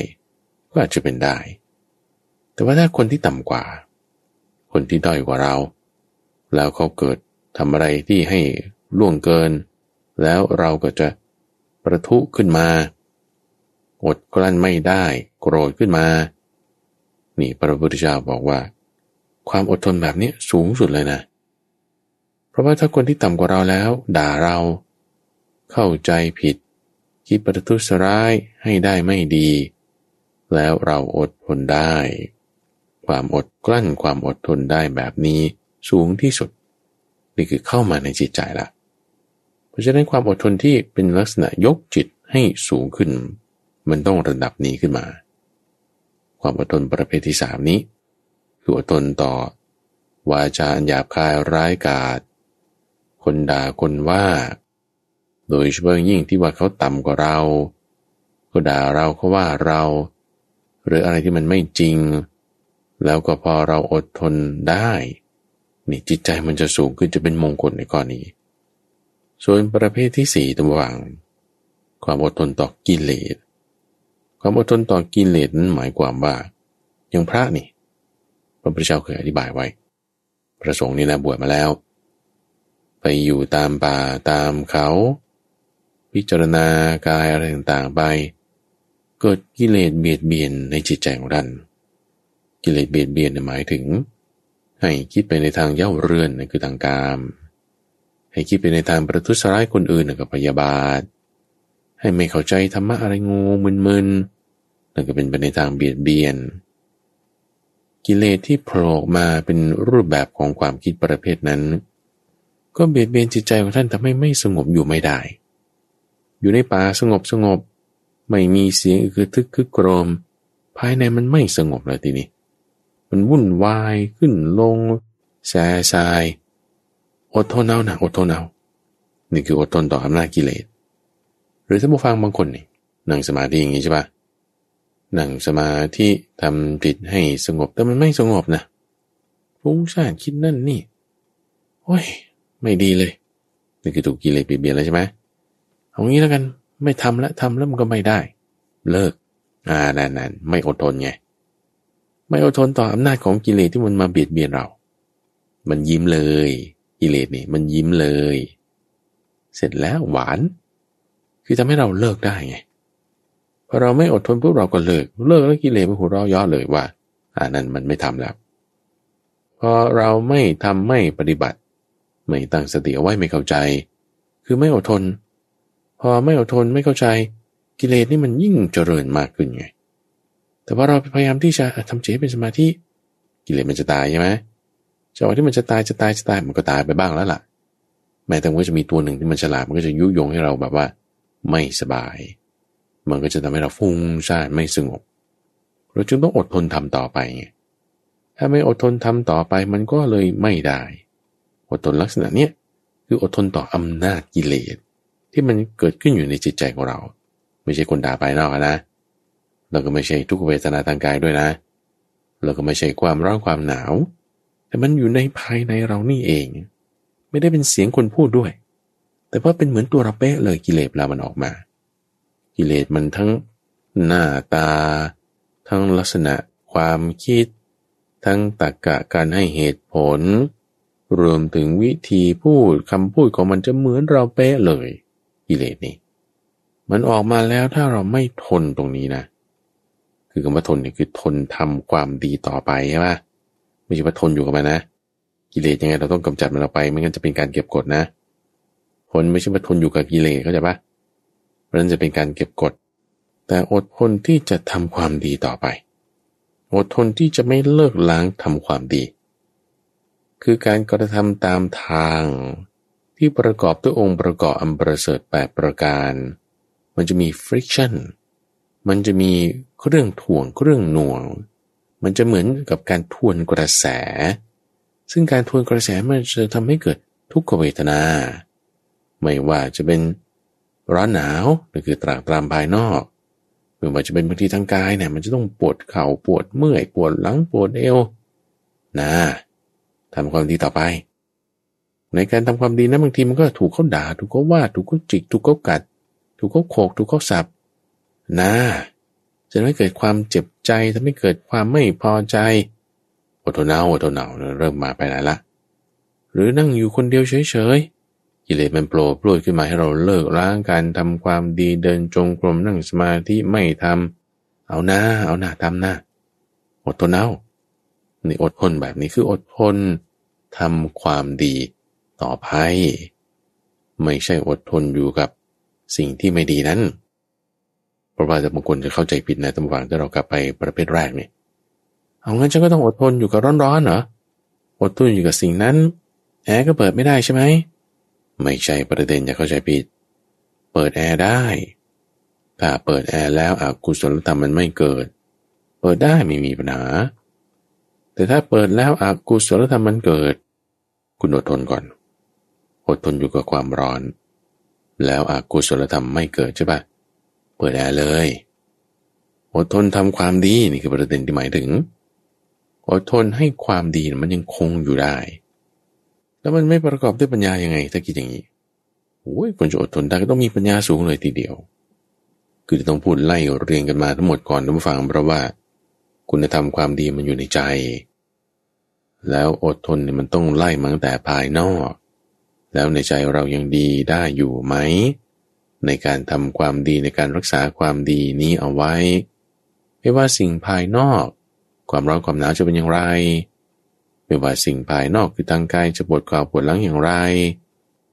ก็อาจจะเป็นได้ แต่ว่าถ้าคนที่ต่ำกว่า คนที่ด้อยกว่าเรา แล้วเขาเกิดทำอะไรที่ให้ล่วงเกิน แล้วเราก็จะประทุขึ้นมา อดกลั้นไม่ได้ โกรธขึ้นมา นี่พระพุทธเจ้าบอกว่า ความอดทนแบบนี้สูงสุดเลยนะ เพราะว่าถ้าคนที่ต่ำกว่าเราแล้ว ด่าเรา เข้าใจผิด คิดประทุษร้ายให้ได้ไม่ดี แล้วเราอดทนได้ ความอดกลั้นความอดทนได้แบบนี้สูงที่สุด นี่คือเข้ามาในจิตใจละเพราะฉะนั้นความอดทนที่เป็นลักษณะยกจิตให้สูงขึ้น มันต้องระดับนี้ขึ้นมา ความอดทนประเภทที่สามนี้คืออดทนต่อ วาจาหยาบคายร้ายกาจคนด่าคนว่า โดยเฉพาะยิ่งที่ว่าเขาต่ำกว่าเรา ก็ด่าเราเขาว่าเรา หรืออะไรที่มันไม่จริง แล้วก็พอเราอดทนได้นี่จิตใจมันจะสูงขึ้นจะเป็นมงคลในก้อนี้ส่วนประเภทที่สี่ตัววังความอดทนต่อกิเลส ความอดทนต่อกิเลสนั้นหมายความว่าอย่างพระนี่ พระพุทธเจ้าเคยอธิบายไว้พระสงฆ์นี่นะบวชมาแล้ว ไปอยู่ตามป่าตามเขา พิจารณากายอะไรต่างๆไป เกิดกิเลสเบียดเบียนในจิตใจของท่าน กิเลสเบียดเบียนหมายถึง ให้คิดไปในทางเย่าเรือนนั่นคือทางกาม ให้คิดไปในทางประทุษร้ายคนอื่นนั่นก็พยาบาท ให้ไม่เข้าใจธรรมะอะไรงูมึนๆนั่นก็เป็นไปในทางเบียดเบียน กิเลสที่โผล่มาเป็นรูปแบบของความคิดประเภทนั้น ก็เบียดเบียนจิตใจของท่านทำให้ไม่สงบอยู่ไม่ได้ อยู่ในป่าสงบสงบไม่มีเสียงคือทึกคึกโกรม ภายในมันไม่สงบเลยทีนี้ มันวุ่นวายขึ้นลงแซ่ซายอดทนเอานะอดทนเอานี่คืออดทนต่ออำนาจกิเลส หรือถ้าผู้ฟังบางคนนี่นั่งสมาธิอย่างนี้ใช่ปะนั่งสมาธิทำจิตให้สงบแต่มันไม่สงบนะฟุ้งซ่านคิดนั่นนี่โอ้ย ไม่ดีเลยนี่คือถูกกิเลสเบียดแล้วใช่ไหมเอางี้แล้วกัน ไม่ทำแล้วทำแล้วมันก็ไม่ได้ เลิกอ่านั่นๆไม่อดทนไง ไม่อดทนต่ออำนาจของกิเลสที่มันมาเบียดเบียนเรา มันยิ้มเลย กิเลสนี่มันยิ้มเลย เสร็จแล้วหวาน คือทำให้เราเลิกได้ไงพอเราไม่อดทนพวกเราก็เลิก เลิกแล้วกิเลสมันหัวเราะย่อเลยว่าอ่านั้นมันไม่ทำแล้วพอเราไม่ทำไม่ปฏิบัติ ไม่ตั้งสติเอาไว้ไม่เข้าใจ คือไม่อดทน พอไม่อดทนไม่เข้าใจ กิเลสนี่มันยิ่งเจริญมากขึ้นไง แต่ว่าเราพยายามที่จะทำจิตให้เป็นสมาธิกิเลสมันจะตายใช่ไหมจังหวะที่มันจะตายจะตายจะตายมันก็ตายไปบ้างแล้วล่ะ แม้แต่ว่าจะมีตัวหนึ่งที่มันฉลาดมันก็จะยุยงให้เราแบบว่า ไม่สบาย มันก็จะทำให้เราฟุ้งซ่านไม่สงบ เราจึงต้องอดทนทำต่อไปถ้าไม่อดทนทำต่อไปมันก็เลยไม่ได้ อดทนลักษณะเนี้ยคืออดทนต่ออำนาจกิเลสที่มันเกิดขึ้นอยู่ในจิตใจของเรา ไม่ใช่คนด่าไปนอกนะ เราก็ไม่ใช่ทุกเวทนาทางกายด้วยนะเราก็ไม่ใช่ความร้อนความหนาว แต่มันอยู่ในภายในเรานี่เอง ไม่ได้เป็นเสียงคนพูดด้วย แต่ว่าเป็นเหมือนตัวเราเป๊ะเลยกิเลสเรามันออกมา กิเลสมันทั้งหน้าตา ทั้งลักษณะความคิด ทั้งตรรกะการให้เหตุผล รวมถึงวิธีพูดคำพูดของมันจะเหมือนเราเป๊ะเลย กิเลสนี่มันออกมาแล้วถ้าเราไม่ทนตรงนี้นะ คือคำว่าทนเนี่ยคือทนทำความดีต่อไปใช่ไหมไม่ใช่ว่าทนอยู่กับมันนะกิเลสยังไงเราต้องกำจัดมันออกไป ไม่งั้นจะเป็นการเก็บกดนะทนไม่ใช่ว่าทนอยู่กับกิเลสเข้าใจปะเพราะนั้นจะเป็นการเก็บกด แต่อดทนที่จะทำความดีต่อไป อดทนที่จะไม่เลิกล้างทำความดี คือการกระทำตามทางที่ประกอบด้วยองค์ประกอบอันประเสริฐแปดประการ มันจะมี friction มันจะมี เครื่องถ่วงเครื่องหน่วง มันจะเหมือนกับการทวนกระแส ซึ่งการทวนกระแสมันจะทำให้เกิดทุกขเวทนา ไม่ว่าจะเป็นร้อนหนาวนั่นคือตรากตรามภายนอกไม่ว่าจะเป็นบางทีทางกายเนี่ยมันจะต้องปวดเข่าปวดเมื่อยปวดหลังปวดเอวนะทำความดีต่อไป ในการทำความดีนะบางทีมันก็ถูกเขาด่า ถูกเขาว่า ถูกเขาจิก ถูกเขากัด ถูกเขาโขก ถูกเขาสับนะ จะไม่เกิดความเจ็บใจทำให้เกิดความไม่พอใจอดทนเอาอดทนเอาเริ่มมาไปไหนละ หรือนั่งอยู่คนเดียวเฉยๆกิเลสมันโผล่ปลุยขึ้นมาให้เราเลิกล้างการทำความดีเดินจงกรมนั่งสมาธิไม่ทำเอาหน้าเอาหน้าทำหน้าอดทนเอานี่อดทนแบบนี้คืออดทนทำความดีต่อไปไม่ใช่อดทนอยู่กับสิ่งที่ไม่ดีนั้น ราะว่าจะบางคนจะเข้าใจผิดนะตำวังถ้าเรากลับไปประเภทแรกเนี่ยเอางั้นฉันก็ต้องอดทนอยู่กับร้อนๆเหรออดทนอยู่กับสิ่งนั้นแอร์ก็เปิดไม่ได้ใช่ไหมไม่ใช่ประเด็นอย่าเข้าใจผิด เปิดแอร์ได้ถ้าเปิดแอร์แล้วอกุศลธรรมมันไม่เกิด เปิดได้ไม่มีปัญหา แต่ถ้าเปิดแล้วอกุศลธรรมมันเกิด คุณอดทนก่อน อดทนอยู่กับความร้อน แล้วอกุศลธรรมไม่เกิดใช่ปะ เปิดแอร์เลยอดทนทำความดีนี่คือประเด็นที่หมายถึงอดทนให้ความดีมันยังคงอยู่ได้ แล้วมันไม่ประกอบด้วยปัญญายังไง ถ้าคิดอย่างนี้โอ้ยคนจะอดทนได้ก็ต้องมีปัญญาสูงเลยทีเดียว คือจะต้องพูดไล่เรียงกันมาทั้งหมดก่อนท่านผู้ฟังเพราะว่า คุณธรรมความดีมันอยู่ในใจ แล้วอดทนเนี่ยมันต้องไล่มาตั้งแต่ภายนอก แล้วในใจเรายังดีได้อยู่ไหม ในการทำความดีในการรักษาความดีนี้เอาไว้ ไม่ว่าสิ่งภายนอก ความร้อนความหนาวจะเป็นอย่างไร ไม่ว่าสิ่งภายนอกคือทางกายจะปวดกาวปวดหลังอย่างไร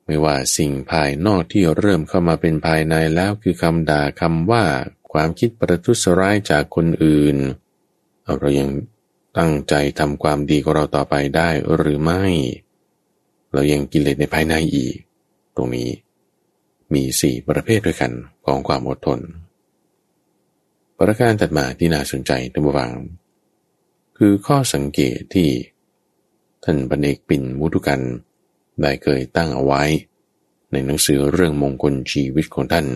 ไม่ว่าสิ่งภายนอกที่เริ่มเข้ามาเป็นภายในแล้วคือคำด่าคำว่า ความคิดประทุษร้ายจากคนอื่น เรายังตั้งใจทำความดีของเราต่อไปได้หรือไม่ เรายังกิเลสในภายในอีก ตรงนี้ มีสี่ประเภทด้วยกันของความอดทน ประการถัดมาที่น่าสนใจท่านผู้ฟัง คือข้อสังเกตที่ ท่านปเนกปิ่นมุทุกันได้เคยตั้งเอาไว้ ในหนังสือเรื่องมงคลชีวิตของท่าน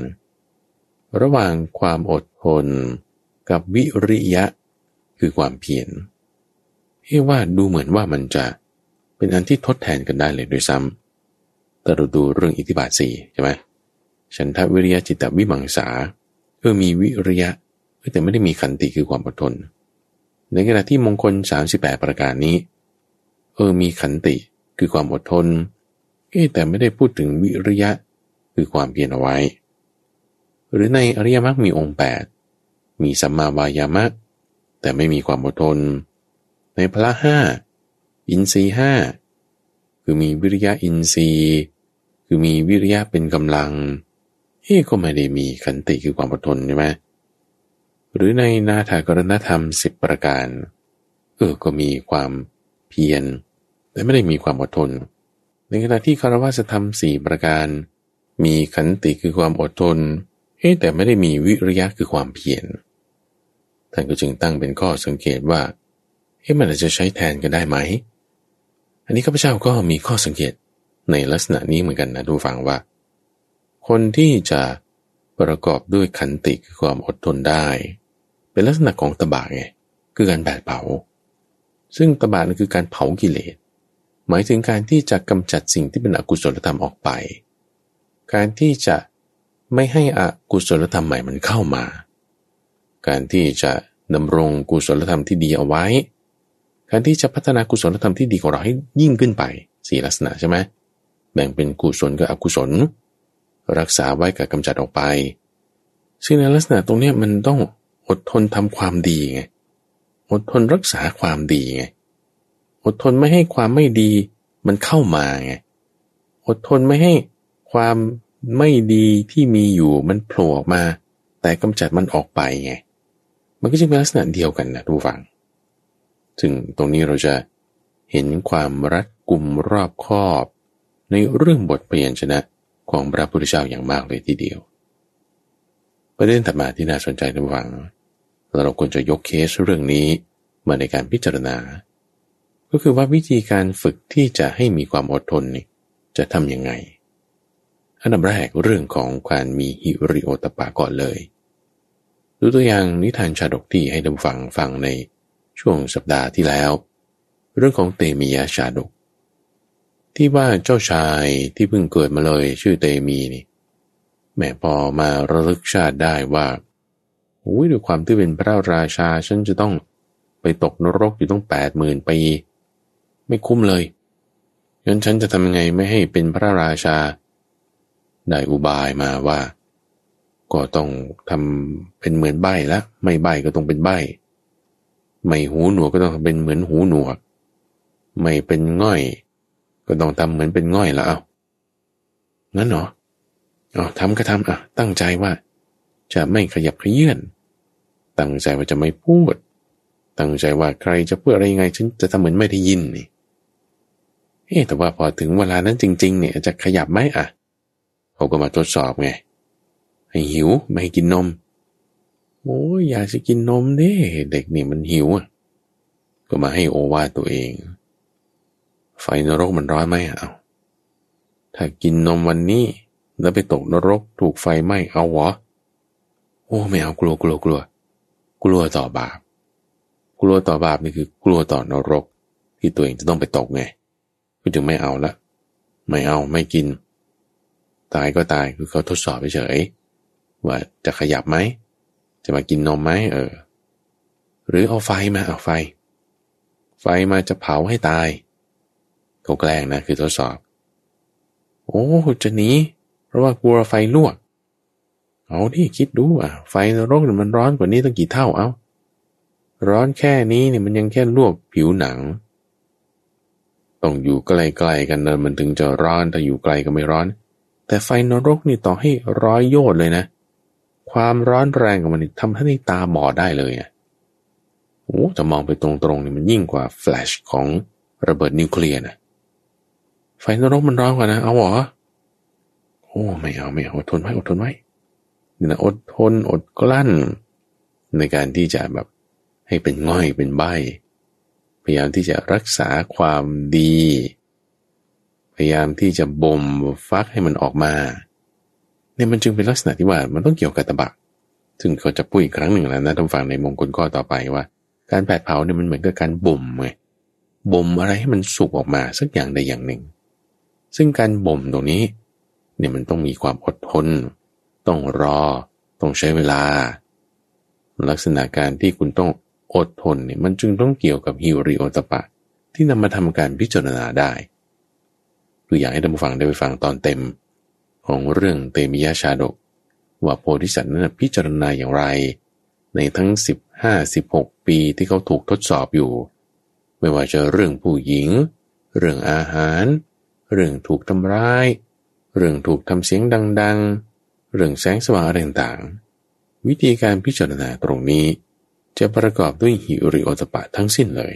ระหว่างความอดทนกับวิริยะคือความเพียรเอ้ว่าดูเหมือนว่ามันจะเป็นอันที่ทดแทนกันได้เลยโดยซ้ำแต่เราดูเรื่องอิทธิบาทสี่ใช่ไหม ฉันทวิริยะจิตวิมังสาเออมีวิริยะแต่ไม่ได้มีขันติคือความอดทน ในขณะที่มงคล 38 ประการนี้ เออมีขันติคือความอดทนเอแต่ไม่ได้พูดถึงวิริยะคือความเพียรเอาไว้ หรือในอริยมรรคมีองค์ 8 มีสัมมาวายามะแต่ไม่มีความอดทน ในพละห้าอินทรีห้าคือมีวิริยะอินทรีย์ คือมีวิริยะเป็นกำลัง เฮ้ก็ไม่ได้มีขันติคือความอดทนใช่ไหมหรือในนาถากรณธรรมสิบประการ เออก็มีความเพียรแต่ไม่ได้มีความอดทน ในขณะที่คารวะธรรมสี่ประการ มีขันติคือความอดทนเฮ้แต่ไม่ได้มีวิริยะคือความเพียรท่านก็จึงตั้งเป็นข้อสังเกตว่าเฮ้มันอาจจะใช้แทนกันได้ไหม อันนี้ข้าพเจ้าก็มีข้อสังเกตในลักษณะนี้เหมือนกันนะดูฟังว่า คนที่จะประกอบด้วยขันติคือความอดทนได้ เป็นลักษณะของตบะไงคือการแผดเผา ซึ่งตบะนั่นคือการเผากิเลส หมายถึงการที่จะกำจัดสิ่งที่เป็นอกุศลธรรมออกไป การที่จะไม่ให้อกุศลธรรมใหม่มันเข้ามา การที่จะดำรงกุศลธรรมที่ดีเอาไว้ การที่จะพัฒนากุศลธรรมที่ดีของเราให้ยิ่งขึ้นไปสี่ลักษณะใช่ไหมแบ่งเป็นกุศลกับอกุศล รักษาไว้กับกำจัดออกไป ซึ่งในลักษณะตรงนี้มันต้องอดทนทำความดีไง อดทนรักษาความดีไง อดทนไม่ให้ความไม่ดีมันเข้ามาไง อดทนไม่ให้ความไม่ดีที่มีอยู่มันโผล่ออกมา แต่กำจัดมันออกไปไง มันก็จะเป็นลักษณะเดียวกันนะทุกฝังซึ่งตรงนี้เราจะเห็นความรัดกุมรอบคอบ ในเรื่องบทเปลี่ยนชนะ ของพระพุทธเจ้าอย่างมากเลยทีเดียว ประเด็นถัดมาที่น่าสนใจระหว่างเราควรจะยกเคสเรื่องนี้มาในการพิจารณา ก็คือว่าวิธีการฝึกที่จะให้มีความอดทนนี่จะทำยังไง อันดับแรกเรื่องของการมีหิริโอตปะก่อนเลยดูตัวอย่างนิทานชาดกที่ให้ดำฟังฟังในช่วงสัปดาห์ที่แล้ว เรื่องของเตมียาชาดก ที่ว่าเจ้าชายที่เพิ่งเกิดมาเลยชื่อเตมีนี่แม่พอมาระลึกชาติได้ว่าโอ้ยด้วยความที่เป็นพระราชาฉันจะต้องไปตกนรกอยู่ต้องแปดหมื่นปี ไม่คุ้มเลยงั้นฉันจะทำยังไงไม่ให้เป็นพระราชา ได้อุบายมาว่า ก็ต้องทำเป็นเหมือนใบละไม่ใบก็ต้องเป็นใบไม่หูหนวกก็ต้องเป็นเหมือนหูหนวก ไม่เป็นง่อย ก็ต้องทำเหมือนเป็นง่อยละเอางั้นเหรออ๋อทำก็ทำอะ ตั้งใจว่า จะไม่ขยับขยื่นตั้งใจว่าจะไม่พูด ตั้งใจว่าใครจะพูดอะไรยังไงฉันจะทำเหมือนไม่ได้ยินนี่เอ๊แต่ว่าพอถึงเวลานั้นจริง ๆ เนี่ยจะขยับไหมอะเขาก็มาทดสอบไงให้หิวไม่ให้กินนม โอ้ยอยากจะกินนมเด้เด็กนี่มันหิวอะก็มาให้โอวาตัวเอง ไฟนรกมันร้อนไหมเอาถ้ากินนมวันนี้ แล้วไปตกนรกถูกไฟไหม้เอาวะโอ้ไม่เอากลัวกลัวกลัว กลัวต่อบาป กลัวต่อบาปนี่คือกลัวต่อนรก ที่ตัวเองจะต้องไปตกไง ก็จึงไม่เอาละไม่เอาไม่กิน ตายก็ตายคือเขาทดสอบเฉยว่าจะขยับไหม จะมากินนมไหมเออ หรือเอาไฟมาเอาไฟ ไฟมาจะเผาให้ตาย เขาแกล้งนะคือทดสอบ โอ้จะหนีเพราะว่ากลัวไฟลวก เอาที่คิดดูอะ ไฟนรกมันร้อนกว่านี้ตั้งกี่เท่าเอาร้อนแค่นี้เนี่ยมันยังแค่ลวกผิวหนัง ต้องอยู่ใกล้ๆกันเนินมันถึงจะร้อนถ้าอยู่ไกลก็ไม่ร้อน แต่ไฟนรกนี่ต่อให้ร้อยโยชน์เลยนะ ความร้อนแรงของมันทำให้ตาบอดได้เลยอะโอ้จะมองไปตรงๆนี่มันยิ่งกว่าแฟลชของระเบิดนิวเคลียร์นะ ไฟนรกมันร้อนกว่านะ เอาหรอ โอ้ไม่เอาไม่เอาอดทนไว้อดทนไว้นี่นะอดทนอดกลั้น ในการที่จะแบบให้เป็นง่อยเป็นใบพยายามที่จะรักษาความดี พยายามที่จะบ่มฟักให้มันออกมาเนี่ยมันจึงเป็นลักษณะที่ว่ามันต้องเกี่ยวกับตะบะซึ่งเขาจะพูดอีกครั้งหนึ่งแล้วนะท่านฟังในมงคลข้อต่อไปว่า การแผดเผาเนี่ยมันเหมือนกับการบ่มไงบ่มอะไรให้มันสุกออกมาสักอย่างใดอย่างหนึ่ง ซึ่งการบ่มตรงนี้เนี่ยมันต้องมีความอดทน ต้องรอ ต้องใช้เวลา ลักษณะการที่คุณต้องอดทนเนี่ยมันจึงต้องเกี่ยวกับฮิริโอตปะ ที่นำมาทำการพิจารณาได้คืออยากให้ท่านผู้ฟังได้ไปฟังตอนเต็ม ของเรื่องเตมิยาชาดก ว่าโพธิสัตว์นั้นพิจารณาอย่างไร ในทั้ง 15-16 ปีที่เขาถูกทดสอบอยู่ ไม่ว่าจะเรื่องผู้หญิง เรื่องอาหาร เรื่องถูกทำร้าย เรื่องถูกทำเสียงดัง ๆ เรื่องแสงสว่างอะไรต่างๆ วิธีการพิจารณาตรงนี้ จะประกอบด้วยหิริโอตปะทั้งสิ้นเลย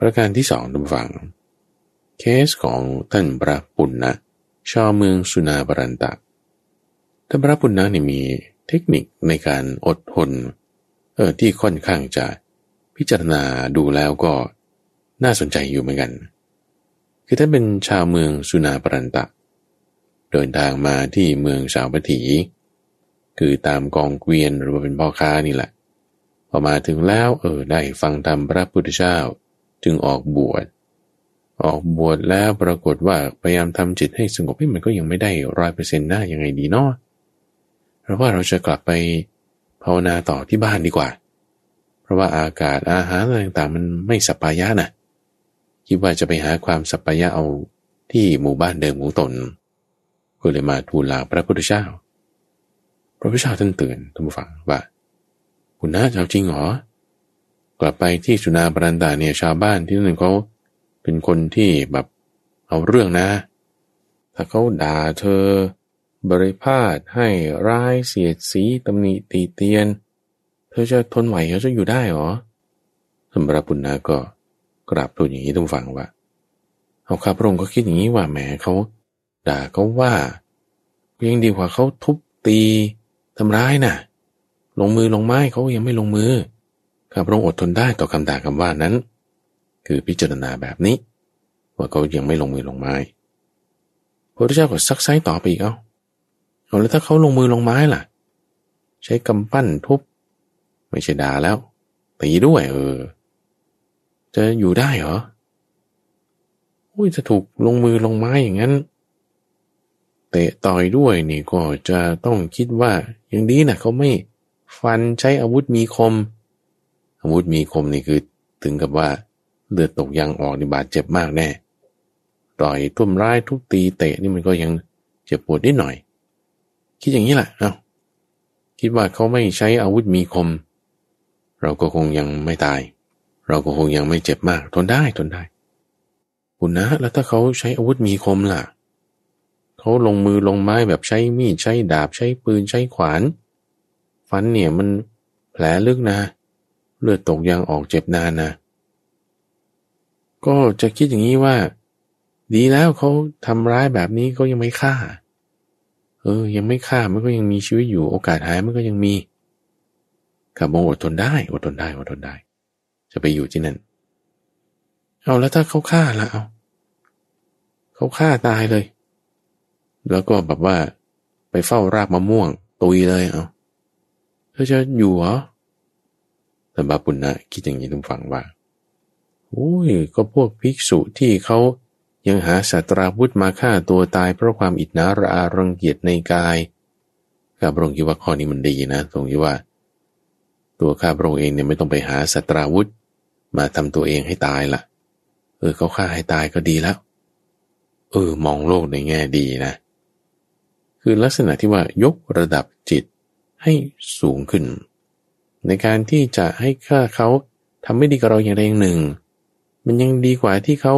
ประการที่สองดูฟัง เคสของท่านพระปุณณะชาวเมืองสุนาบรันตะท่านพระปุณณะนี่มีเทคนิคในการอดทนเออที่ค่อนข้างจะพิจารณาดูแล้วก็น่าสนใจอยู่เหมือนกัน คือถ้าเป็นชาวเมืองสุนาบรันตะ เดินทางมาที่เมืองสาวปถี คือตามกองเกวียนหรือว่าเป็นพ่อค้านี่แหละ พอมาถึงแล้วเออได้ฟังธรรมพระพุทธเจ้าจึงออกบวช ออกบวชแล้วปรากฏว่าพยายามทำจิตให้สงบให้มันก็ยังไม่ได้ร้อยเปอร์เซ็นต์หน้ายังไงดีเนาะเพราะว่าเราจะกลับไปภาวนาต่อที่บ้านดีกว่า เพราะว่าอากาศอาหารอะไรต่างๆมันไม่สัปายะนะ คิดว่าจะไปหาความสัปปายะเอาที่หมู่บ้านเดิมของตน ก็เลยมาทูลลาพระพุทธเจ้า พระพุทธเจ้าท่านเตือนท่านผู้ฟังว่า คุณน้าจะเอาจริงเหรอกลับไปที่สุนาบรันดาเนี่ยชาวบ้านที่นั่นเขาเป็นคนที่แบบเอาเรื่องนะ ถ้าเขาด่าเธอบริพาทให้ร้ายเสียดสีตำหนิตีเตียน เธอจะทนไหวเขาจะอยู่ได้หรอสมรปุณณาก็ กราบทูลอย่างนี้ต้องฟังว่าเอาข้าพระองค์ก็คิดอย่างนี้ว่าแหมเขาด่าเขาว่ายังดีกว่าเขาทุบตีทำร้ายนะ่ะ ลงมือลงไม้เขายังไม่ลงมือข้าพระองค์อดทนได้ต่อคำด่าคำว่านั้น คือพิจารณาแบบนี้ ว่าเขายังไม่ลงมือลงไม้พระเจ้าก็ซักไซต่อไปอีกเอาเอาแล้วถ้าเขาลงมือลงไม้ล่ะ ใช้กำปั้นทุบ ไม่ใช่ด่าแล้วตีด้วยเออ จะอยู่ได้เหรออุ้ยจะถูกลงมือลงไม้อย่างนั้น เตะต่อยด้วยนี่ก็จะต้องคิดว่าอย่างนี้นะเขาไม่ฟันใช้อาวุธมีคม อาวุธมีคมนี่คือถึงกับว่าเลือดตกยางออกนี่บาดเจ็บมากแน่ต่อยทุ่มร้ายทุกตีเตะนี่มันก็ยังเจ็บปวดนิดหน่อย คิดอย่างนี้แหละเอา้าคิดว่าเขาไม่ใช้อาวุธมีคม เราก็คงยังไม่ตาย เราก็คงยังไม่เจ็บมากทนได้ทนได้ คุณนะ แล้วถ้าเขาใช้อาวุธมีคมล่ะ เขาลงมือลงไม้แบบใช้มีดใช้ดาบใช้ปืนใช้ขวาน ฟันเนี่ยมันแผลลึกนะ เลือดตกยางออกเจ็บนานนะก็จะคิดอย่างนี้ว่า ดีแล้วเขาทำร้ายแบบนี้ก็ยังไม่ฆ่า เออ ยังไม่ฆ่ามันก็ยังมีชีวิตอยู่โอกาสหายมันก็ยังมีขับมงอดทนได้อดทนได้อดทนได้ จะไปอยู่ที่นั่น เอาแล้วถ้าเขาฆ่าละเอาเขาฆ่าตายเลย แล้วก็แบบว่า ไปเฝ้ารากมะม่วง ตุยเลยเอาเธอจะอยู่เหรอแต่บาปุณนะคิดอย่างนี้ทุกฝังว่าโอ้ยก็พวกภิกษุที่เขายังหาสัตราวุธมาฆ่าตัวตายเพราะความอิจนาระอารังเกียจในกายข้าพระองค์คิดว่าข้อนี้มันดีนะตรงที่ว่า ตัวข้าพระองค์เองเนี่ยไม่ต้องไปหาสัตราวุธ มาทำตัวเองให้ตายละเออเขาฆ่าให้ตายก็ดีแล้ว เออ มองโลกในแง่ดีนะ คือลักษณะที่ว่ายกระดับจิตให้สูงขึ้น ในการที่จะให้ข้าเขาทำไม่ดีกับเราอย่างใดอย่างหนึ่ง มันยังดีกว่าที่เขา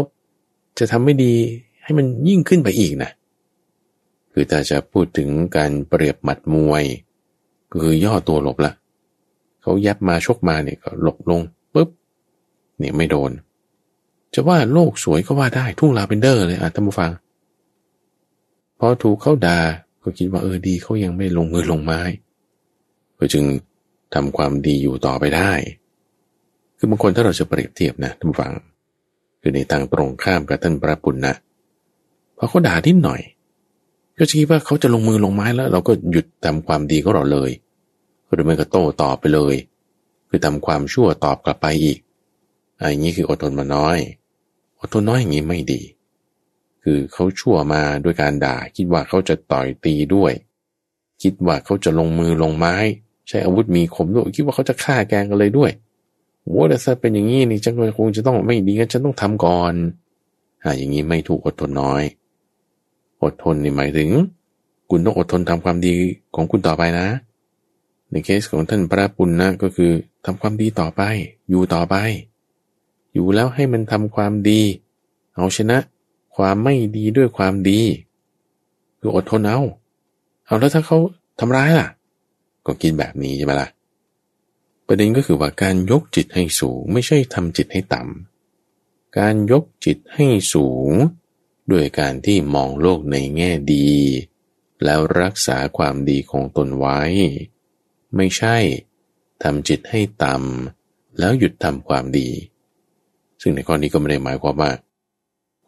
จะทำไม่ดีให้มันยิ่งขึ้นไปอีกนะ คือถ้าจะพูดถึงการเปรียบหมัดมวย คือย่อตัวหลบละ เขายับมาชกมาเนี่ยก็หลบลงปุ๊บเนี่ยไม่โดน จะว่าโลกสวยก็ว่าได้ทุ่งลาเวนเดอร์เลยอะท่านผู้ฟัง พอถูกเขาด่าก็คิดว่าเออดีเขายังไม่ลงมือลงไม้ก็จึงทำความดีอยู่ต่อไปได้ คือบางคนถ้าเราจะเปรียบเทียบนะท่านผู้ฟัง คือในทางตรงข้ามกับท่านพระปุณณนะพอเขาด่านิดหน่อย ก็คิดว่าเขาจะลงมือลงไม้แล้ว เราก็หยุดทำความดีของเราเลย หรือไม่ก็โต้ตอบไปเลย คือทำความชั่วตอบกลับไปอีกอันนี้คืออดทนมาน้อย อดทนน้อยอย่างนี้ไม่ดี คือเขาชั่วมาด้วยการด่า คิดว่าเขาจะต่อยตีด้วย คิดว่าเขาจะลงมือลงไม้ ใช้อาวุธมีคมด้วยคิดว่าเขาจะฆ่าแกงกันเลยด้วยโว้แต่ถ้าเป็นอย่างนี้นี่ฉันคงจะต้องไม่ดีงั้นฉันต้องทำก่อนอ่าอย่างนี้ไม่ถูกอดทนน้อย อดทนนี่หมายถึง คุณต้องอดทนทำความดีของคุณต่อไปนะ ในเคสของท่านพระปุณณนะก็คือทำความดีต่อไป อยู่ต่อไป อยู่แล้วให้มันทำความดี เอาชนะความไม่ดีด้วยความดี คืออดทนเอา เอาแล้วถ้าเขาทำร้ายล่ะ ก็กินแบบนี้ใช่ไหมล่ะ ประเด็นก็คือว่าการยกจิตให้สูง ไม่ใช่ทำจิตให้ต่ำการยกจิตให้สูง ด้วยการที่มองโลกในแง่ดี แล้วรักษาความดีของตนไว้ ไม่ใช่ทำจิตให้ต่ำแล้วหยุดทำความดี ซึ่งในข้อนี้ก็ไม่ได้หมายความว่า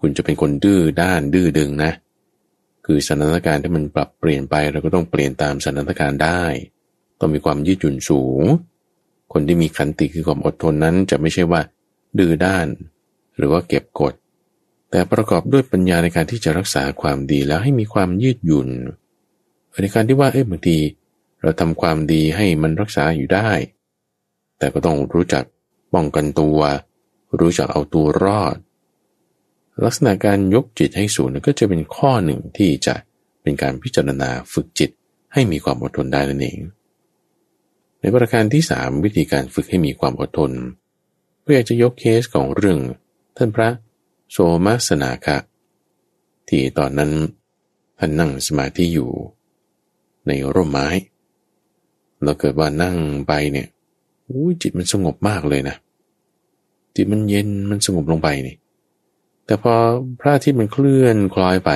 คุณจะเป็นคนดื้อด้านดื้อดึงนะ คือสถานการณ์ที่มันปรับเปลี่ยนไปเราก็ต้องเปลี่ยนตามสถานการณ์ได้ ต้องมีความยืดหยุ่นสูง คนที่มีขันติคือความอดทนนั้นจะไม่ใช่ว่า ดื้อด้าน หรือว่าเก็บกด แต่ประกอบด้วยปัญญาในการที่จะรักษาความดีแล้วให้มีความยืดหยุ่นในการที่ว่าเอ้ยบางที เราทำความดีให้มันรักษาอยู่ได้ แต่ก็ต้องรู้จักป้องกันตัว รู้จักเอาตัวรอด ลักษณะการยกจิตให้สูงก็จะเป็นข้อหนึ่งที่จะเป็นการพิจารณาฝึกจิตให้มีความอดทนได้นั่นเอง ในประการที่สามวิธีการฝึกให้มีความอดทนเพื่อจะยกเคสของเรื่อง ท่านพระโสมสนาคะ ที่ตอนนั้นท่านนั่งสมาธิอยู่ ในร่มไม้ เราเกิดว่านั่งไปเนี่ยอู้จิตมันสงบมากเลยนะจิตมันเย็นมันสงบลงไปนี่ แต่พอพระอาทิตย์มันเคลื่อนคล้อยไป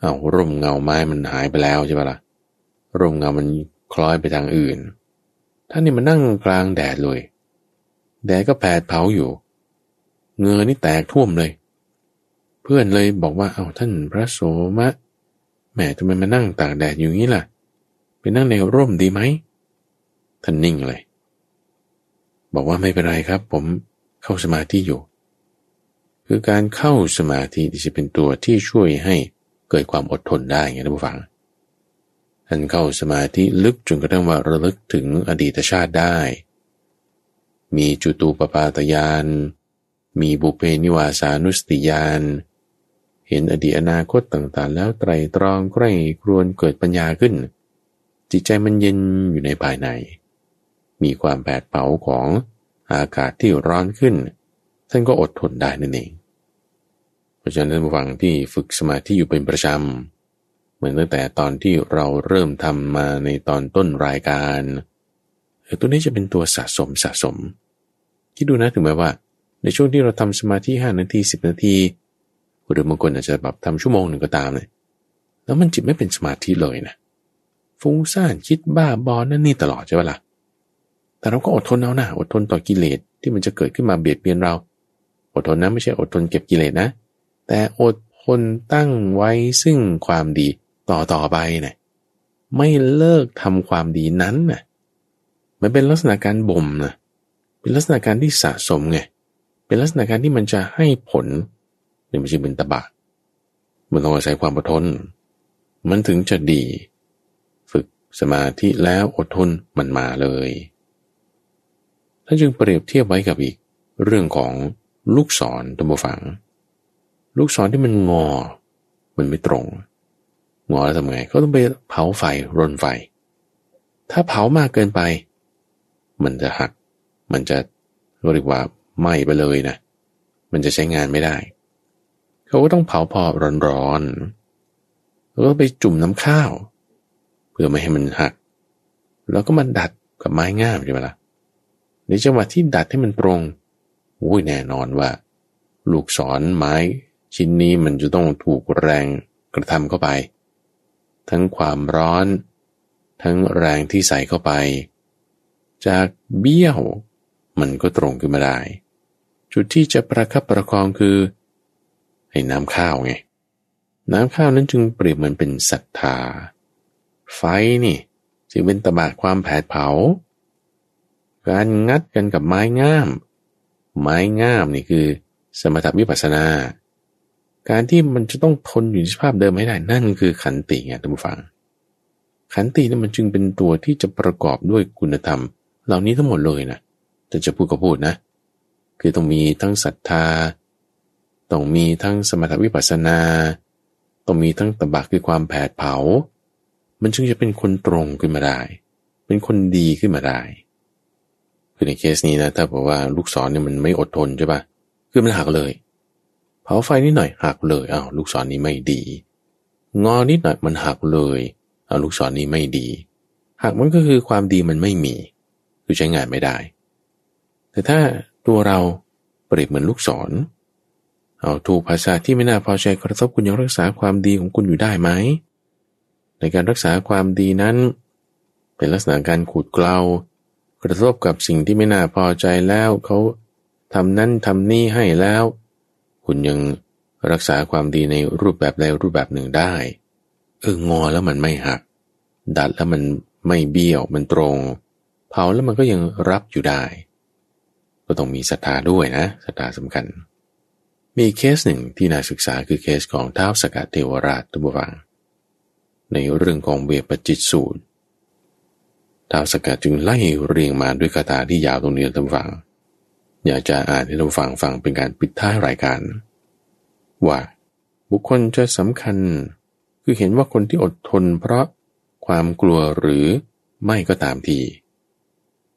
เอาร่มเงาไม้มันหายไปแล้วใช่ปะละ่ะร่มเงามันคล้อยไปทางอื่น ท่านนี่มันนั่งกลางแดดเลย แดดก็แผดเผาอยู่เงือนี่แตกท่วมเลย เพื่อนเลยบอกว่าเอาท่านพระโสมะแม่ทำไมมานั่งตากแดดอยู่งี้ล่ะเไปนั่งในร่มดีไหมท่านนิ่งเลย บอกว่าไม่เป็นไรครับ ผมเข้าสมาธิอยู่ คือการเข้าสมาธิที่จะเป็นตัวที่ช่วยให้เกิดความอดทนได้ไงท่านผู้ฟังท่านเข้าสมาธิลึกจนกระทั่งว่าระลึกถึงอดีตชาติได้ มีจุตูปปาตยาน มีบุเพนิวาสานุสติยาน เห็นอดีตอนาคตต่างๆ แล้วไตรตรองใกล้ครวนเกิดปัญญาขึ้น จิตใจมันเย็นอยู่ในภายใน มีความแผดเผาของอากาศที่ร้อนขึ้น ท่านก็อดทนได้นั่นเอง เพราะฉะนั้นระหว่างที่ฝึกสมาธิอยู่เป็นประจำ เหมือนตั้งแต่ตอนที่เราเริ่มทำมาในตอนต้นรายการตัวนี้จะเป็นตัวสะสมสะสม คิดดูนะถึงแม้ว่า ในช่วงที่เราทำสมาธิห้านาทีสิบนาทีหรือบางคนอาจจะแบบทำชั่วโมงหนึ่งก็ตามเลยแล้วมันจิตไม่เป็นสมาธิเลยนะ ฟุ้งซ่านคิดบ้าบอนั่นนี่ตลอดใช่ไหมล่ะ แต่เราก็อดทนเอานะอดทนต่อกิเลสที่มันจะเกิดขึ้นมาเบียดเบียนเรา อดทนนะไม่ใช่อดทนเก็บกิเลสนะ แต่อดทนตั้งไว้ซึ่งความดีต่อต่อไปเนี่ยไม่เลิกทำความดีนั้นน่ะมันเป็นลักษณะการบ่มนะเป็นลักษณะการที่สะสมไงเป็นลักษณะการที่มันจะให้ผลเนี่ยมันจึงเป็นตบะมันต้องอาศัยความอดทน มันถึงจะดี สมาธิแล้วอดทนมันมาเลยท่านจึงเปรียบเทียบไว้กับอีก เรื่องของลูกศรตัมบูฟัง ลูกศรที่มันงอ มันไม่ตรง งอแล้วทำไง ก็ต้องไปเผาไฟรนไฟ ถ้าเผามากเกินไป มันจะหัก มันจะเรียกว่าไหม้ไปเลยนะ มันจะใช้งานไม่ได้ เขาก็ต้องเผาพอร้อนๆแล้วก็ไปจุ่มน้ำข้าว เพื่อไม่ให้มันหัก แล้วก็มันดัดกับไม้งามใช่ไหมละ่ะในจังหวะที่ดัดให้มันตรงโอ้ยแน่นอนว่า ลูกศรไม้ชิ้นนี้มันจะต้องถูกแรงกระทำเข้าไป ทั้งความร้อน ทั้งแรงที่ใส่เข้าไป จากเบี้ยวมันก็ตรงขึ้นมาได้ จุดที่จะประคับประคองคือให้น้ำข้าวไง น้ำข้าวนั้นจึงเปรียบเหมือนเป็นศรัทธา ไฟนี่จึงเป็นตบะความแผดเผา การงัดกันกับไม้งาม ไม้งามนี่คือ สมถวิปัสสนา การที่มันจะต้องทนอยู่ในสภาพเดิมให้ได้นั่นคือขันติไงท่านผู้ฟัง ขันตินี่มันจึงเป็นตัวที่จะประกอบด้วยคุณธรรม เหล่านี้ทั้งหมดเลยนะแต่จะพูดก็พูดนะ คือต้องมีทั้งศรัทธาต้องมีทั้งสมถวิปัสสนา ต้องมีทั้งตบะคือความแผดเผา มันจึงจะเป็นคนตรงขึ้นมาได้ เป็นคนดีขึ้นมาได้คือในเคสนี้นะถ้าบอกว่าลูกศรเนี่ยมันไม่อดทนใช่ปะคือมันหักเลยเผาไฟนิดหน่อยหักเลยเอาลูกศรนนี้ไม่ดี งอนิดหน่อยมันหักเลยเอาลูกศรนนี้ไม่ดีหักมันก็คือความดีมันไม่มีคือใช้งานไม่ได้ แต่ถ้าตัวเราเปรียบเหมือนลูกศร เอาถูกภาษาที่ไม่น่าพอใจกระทบคุณยังรักษาความดีของคุณอยู่ได้ไหม ในการรักษาความดีนั้น เป็นลักษณะการขูดเกลากระทบกับสิ่งที่ไม่น่าพอใจแล้วเขาทำนั่นทำนี่ให้แล้ว คุณยังรักษาความดีในรูปแบบใดรูปแบบหนึ่งได้ เอองอแล้วมันไม่หัก ดัดแล้วมันไม่เบี้ยวมันตรง เผาแล้วมันก็ยังรับอยู่ได้ ก็ต้องมีศรัทธาด้วยนะศรัทธาสำคัญ มีเคสหนึ่งที่น่าศึกษาคือเคสของท้าวสกัดเทวราชตุบวัง ในเรื่องของเวปจิตสูตรท้าวสกัดจึงไล่เรียงมาด้วยคาถาที่ยาวตรงนี้ทุกฝัง อยากจะอ่านให้เราฟังฟังเป็นการปิดท้ายรายการ ว่าบุคคลจะสำคัญ คือเห็นว่าคนที่อดทนเพราะความกลัวหรือไม่ก็ตามที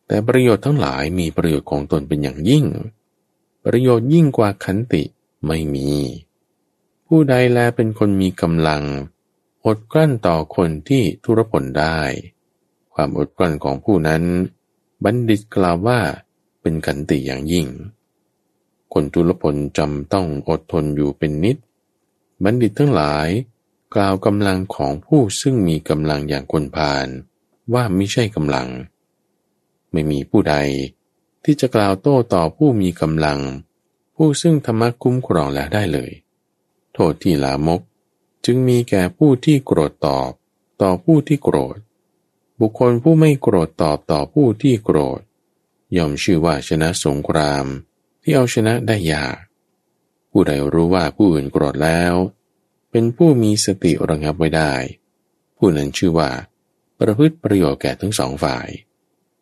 แต่ประโยชน์ทั้งหลายมีประโยชน์ของตนเป็นอย่างยิ่ง ประโยชน์ยิ่งกว่าขันติไม่มี ผู้ใดแลเป็นคนมีกำลัง อดกลั้นต่อคนที่ทุรพลได้ ความอดกลั้นของผู้นั้น บัณฑิตกล่าวว่าเป็นขันติอย่างยิ่ง คนทุลพลจำต้องอดทนอยู่เป็นนิด บัณฑิตทั้งหลาย กล่าวกำลังของผู้ซึ่งมีกำลังอย่างคนพาลว่าไม่ใช่กำลัง ไม่มีผู้ใด ที่จะกล่าวโต้ต่อผู้มีกำลัง ผู้ซึ่งธรรมะคุ้มครองแล้วได้เลย โทษที่ลามก จึงมีแก่ผู้ที่โกรธตอบ ต่อผู้ที่โกรธ บุคคลผู้ไม่โกรธตอบต่อผู้ที่โกรธ ย่อมชื่อว่าชนะสงคราม ที่เอาชนะได้ยาก ผู้ใดรู้ว่าผู้อื่นโกรธแล้ว เป็นผู้มีสติระงับไว้ได้ ผู้นั้นชื่อว่า ประพฤติประโยชน์แก่ทั้งสองฝ่าย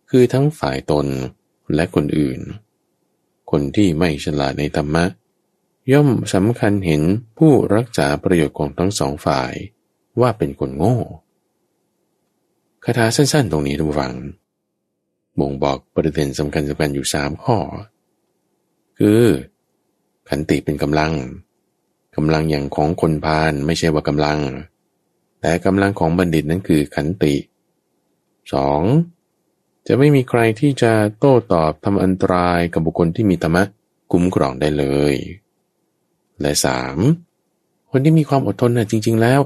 คือทั้งฝ่ายตนและคนอื่น คนที่ไม่ฉลาดในธรรมะ ย่อมสำคัญเห็นผู้รักษาประโยชน์ของทั้งสองฝ่ายว่าเป็นคนโง่คาถาสั้นๆ ตรงนี้ทุกฝัง บ่งบอกประเด็นสำคัญสำคัญอยู่สามข้อ คือขันติเป็นกำลังกำลังอย่างของคนพาลไม่ใช่ว่ากำลัง แต่กำลังของบัณฑิตนั้นคือขันติสองจะไม่มีใครที่จะโต้ตอบทำอันตรายกับบุคคลที่มีธรรมะคุ้มครองได้เลย และสามคนที่มีความอดทนนะ่ะจริง ๆ แล้ว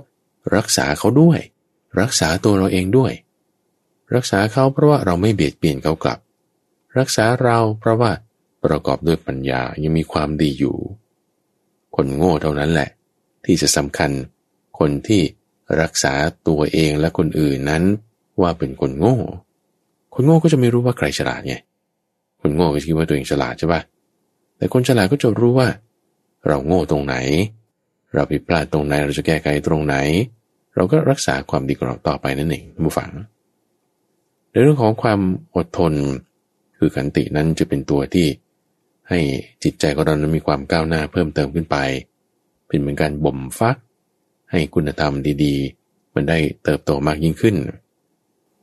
รักษาเขาด้วย รักษาตัวเราเองด้วย รักษาเขาเพราะว่าเราไม่เบียดเบียนเขากลับ รักษาเราเพราะว่าประกอบด้วยปัญญายังมีความดีอยู่ คนโง่เท่านั้นแหละ ที่จะสำคัญ คนที่รักษาตัวเองและคนอื่นนั้น ว่าเป็นคนโง่ คนโง่ก็จะไม่รู้ว่าใครฉลาดไงคนโง่ก็คิดว่าตัวเองฉลาดใช่ปะแต่คนฉลาดก็จะรู้ว่า เราโง่ตรงไหน เราผิดพลาดตรงไหน เราจะแก้ไขตรงไหน เราก็รักษาความดีของเราต่อไปนั่นเองผู้ฟัง ในเรื่องของความอดทน คือขันตินั้นจะเป็นตัวที่ ให้จิตใจของเรานั้นมีความก้าวหน้าเพิ่มเติมขึ้นไป เป็นเหมือนการบ่มฟัก ให้คุณธรรมดีๆ มันได้เติบโตมากยิ่งขึ้น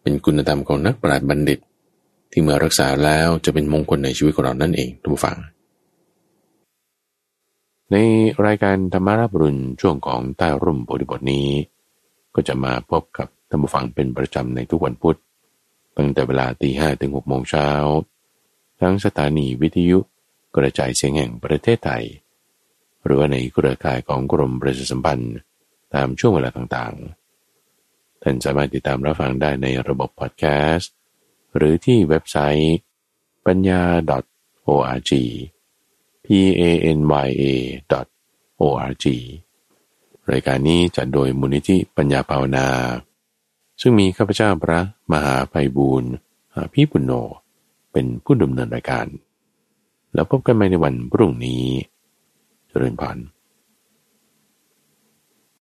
เป็นคุณธรรมของนักปราชญ์บัณฑิต ที่เมื่อรักษาแล้วจะเป็นมงคลในชีวิตของเรานั่นเองทุกฝัง ในรายการธรรมาราบรุนช่วงของใต้ร่มโพธิบทนี้ ก็จะมาพบกับท่านผู้ฟังเป็นประจำในทุกวันพุธตั้งแต่เวลาตีห้ถึงหกโมงเช้า ทั้งสถานีวิทยุกระจายเสียงแห่งประเทศไทย หรือว่าในเครือข่ายของกรมประชาสัมพันธ์ตามช่วงเวลาต่างๆ ท่านสามารถติดตามรับฟังได้ในระบบพอดแคสต์ หรือที่เว็บไซต์ปัญญา .org p a n y a .org รายการนี้จัดโดยมูลนิธิปัญญาภาวนา ซึ่งมีข้าพเจ้าพระมหาไพบูรณ์พี่ปุณโญเป็นผู้ดำเนินรายการ แล้วพบกันใหม่ในวันพรุ่งนี้ เจริญพร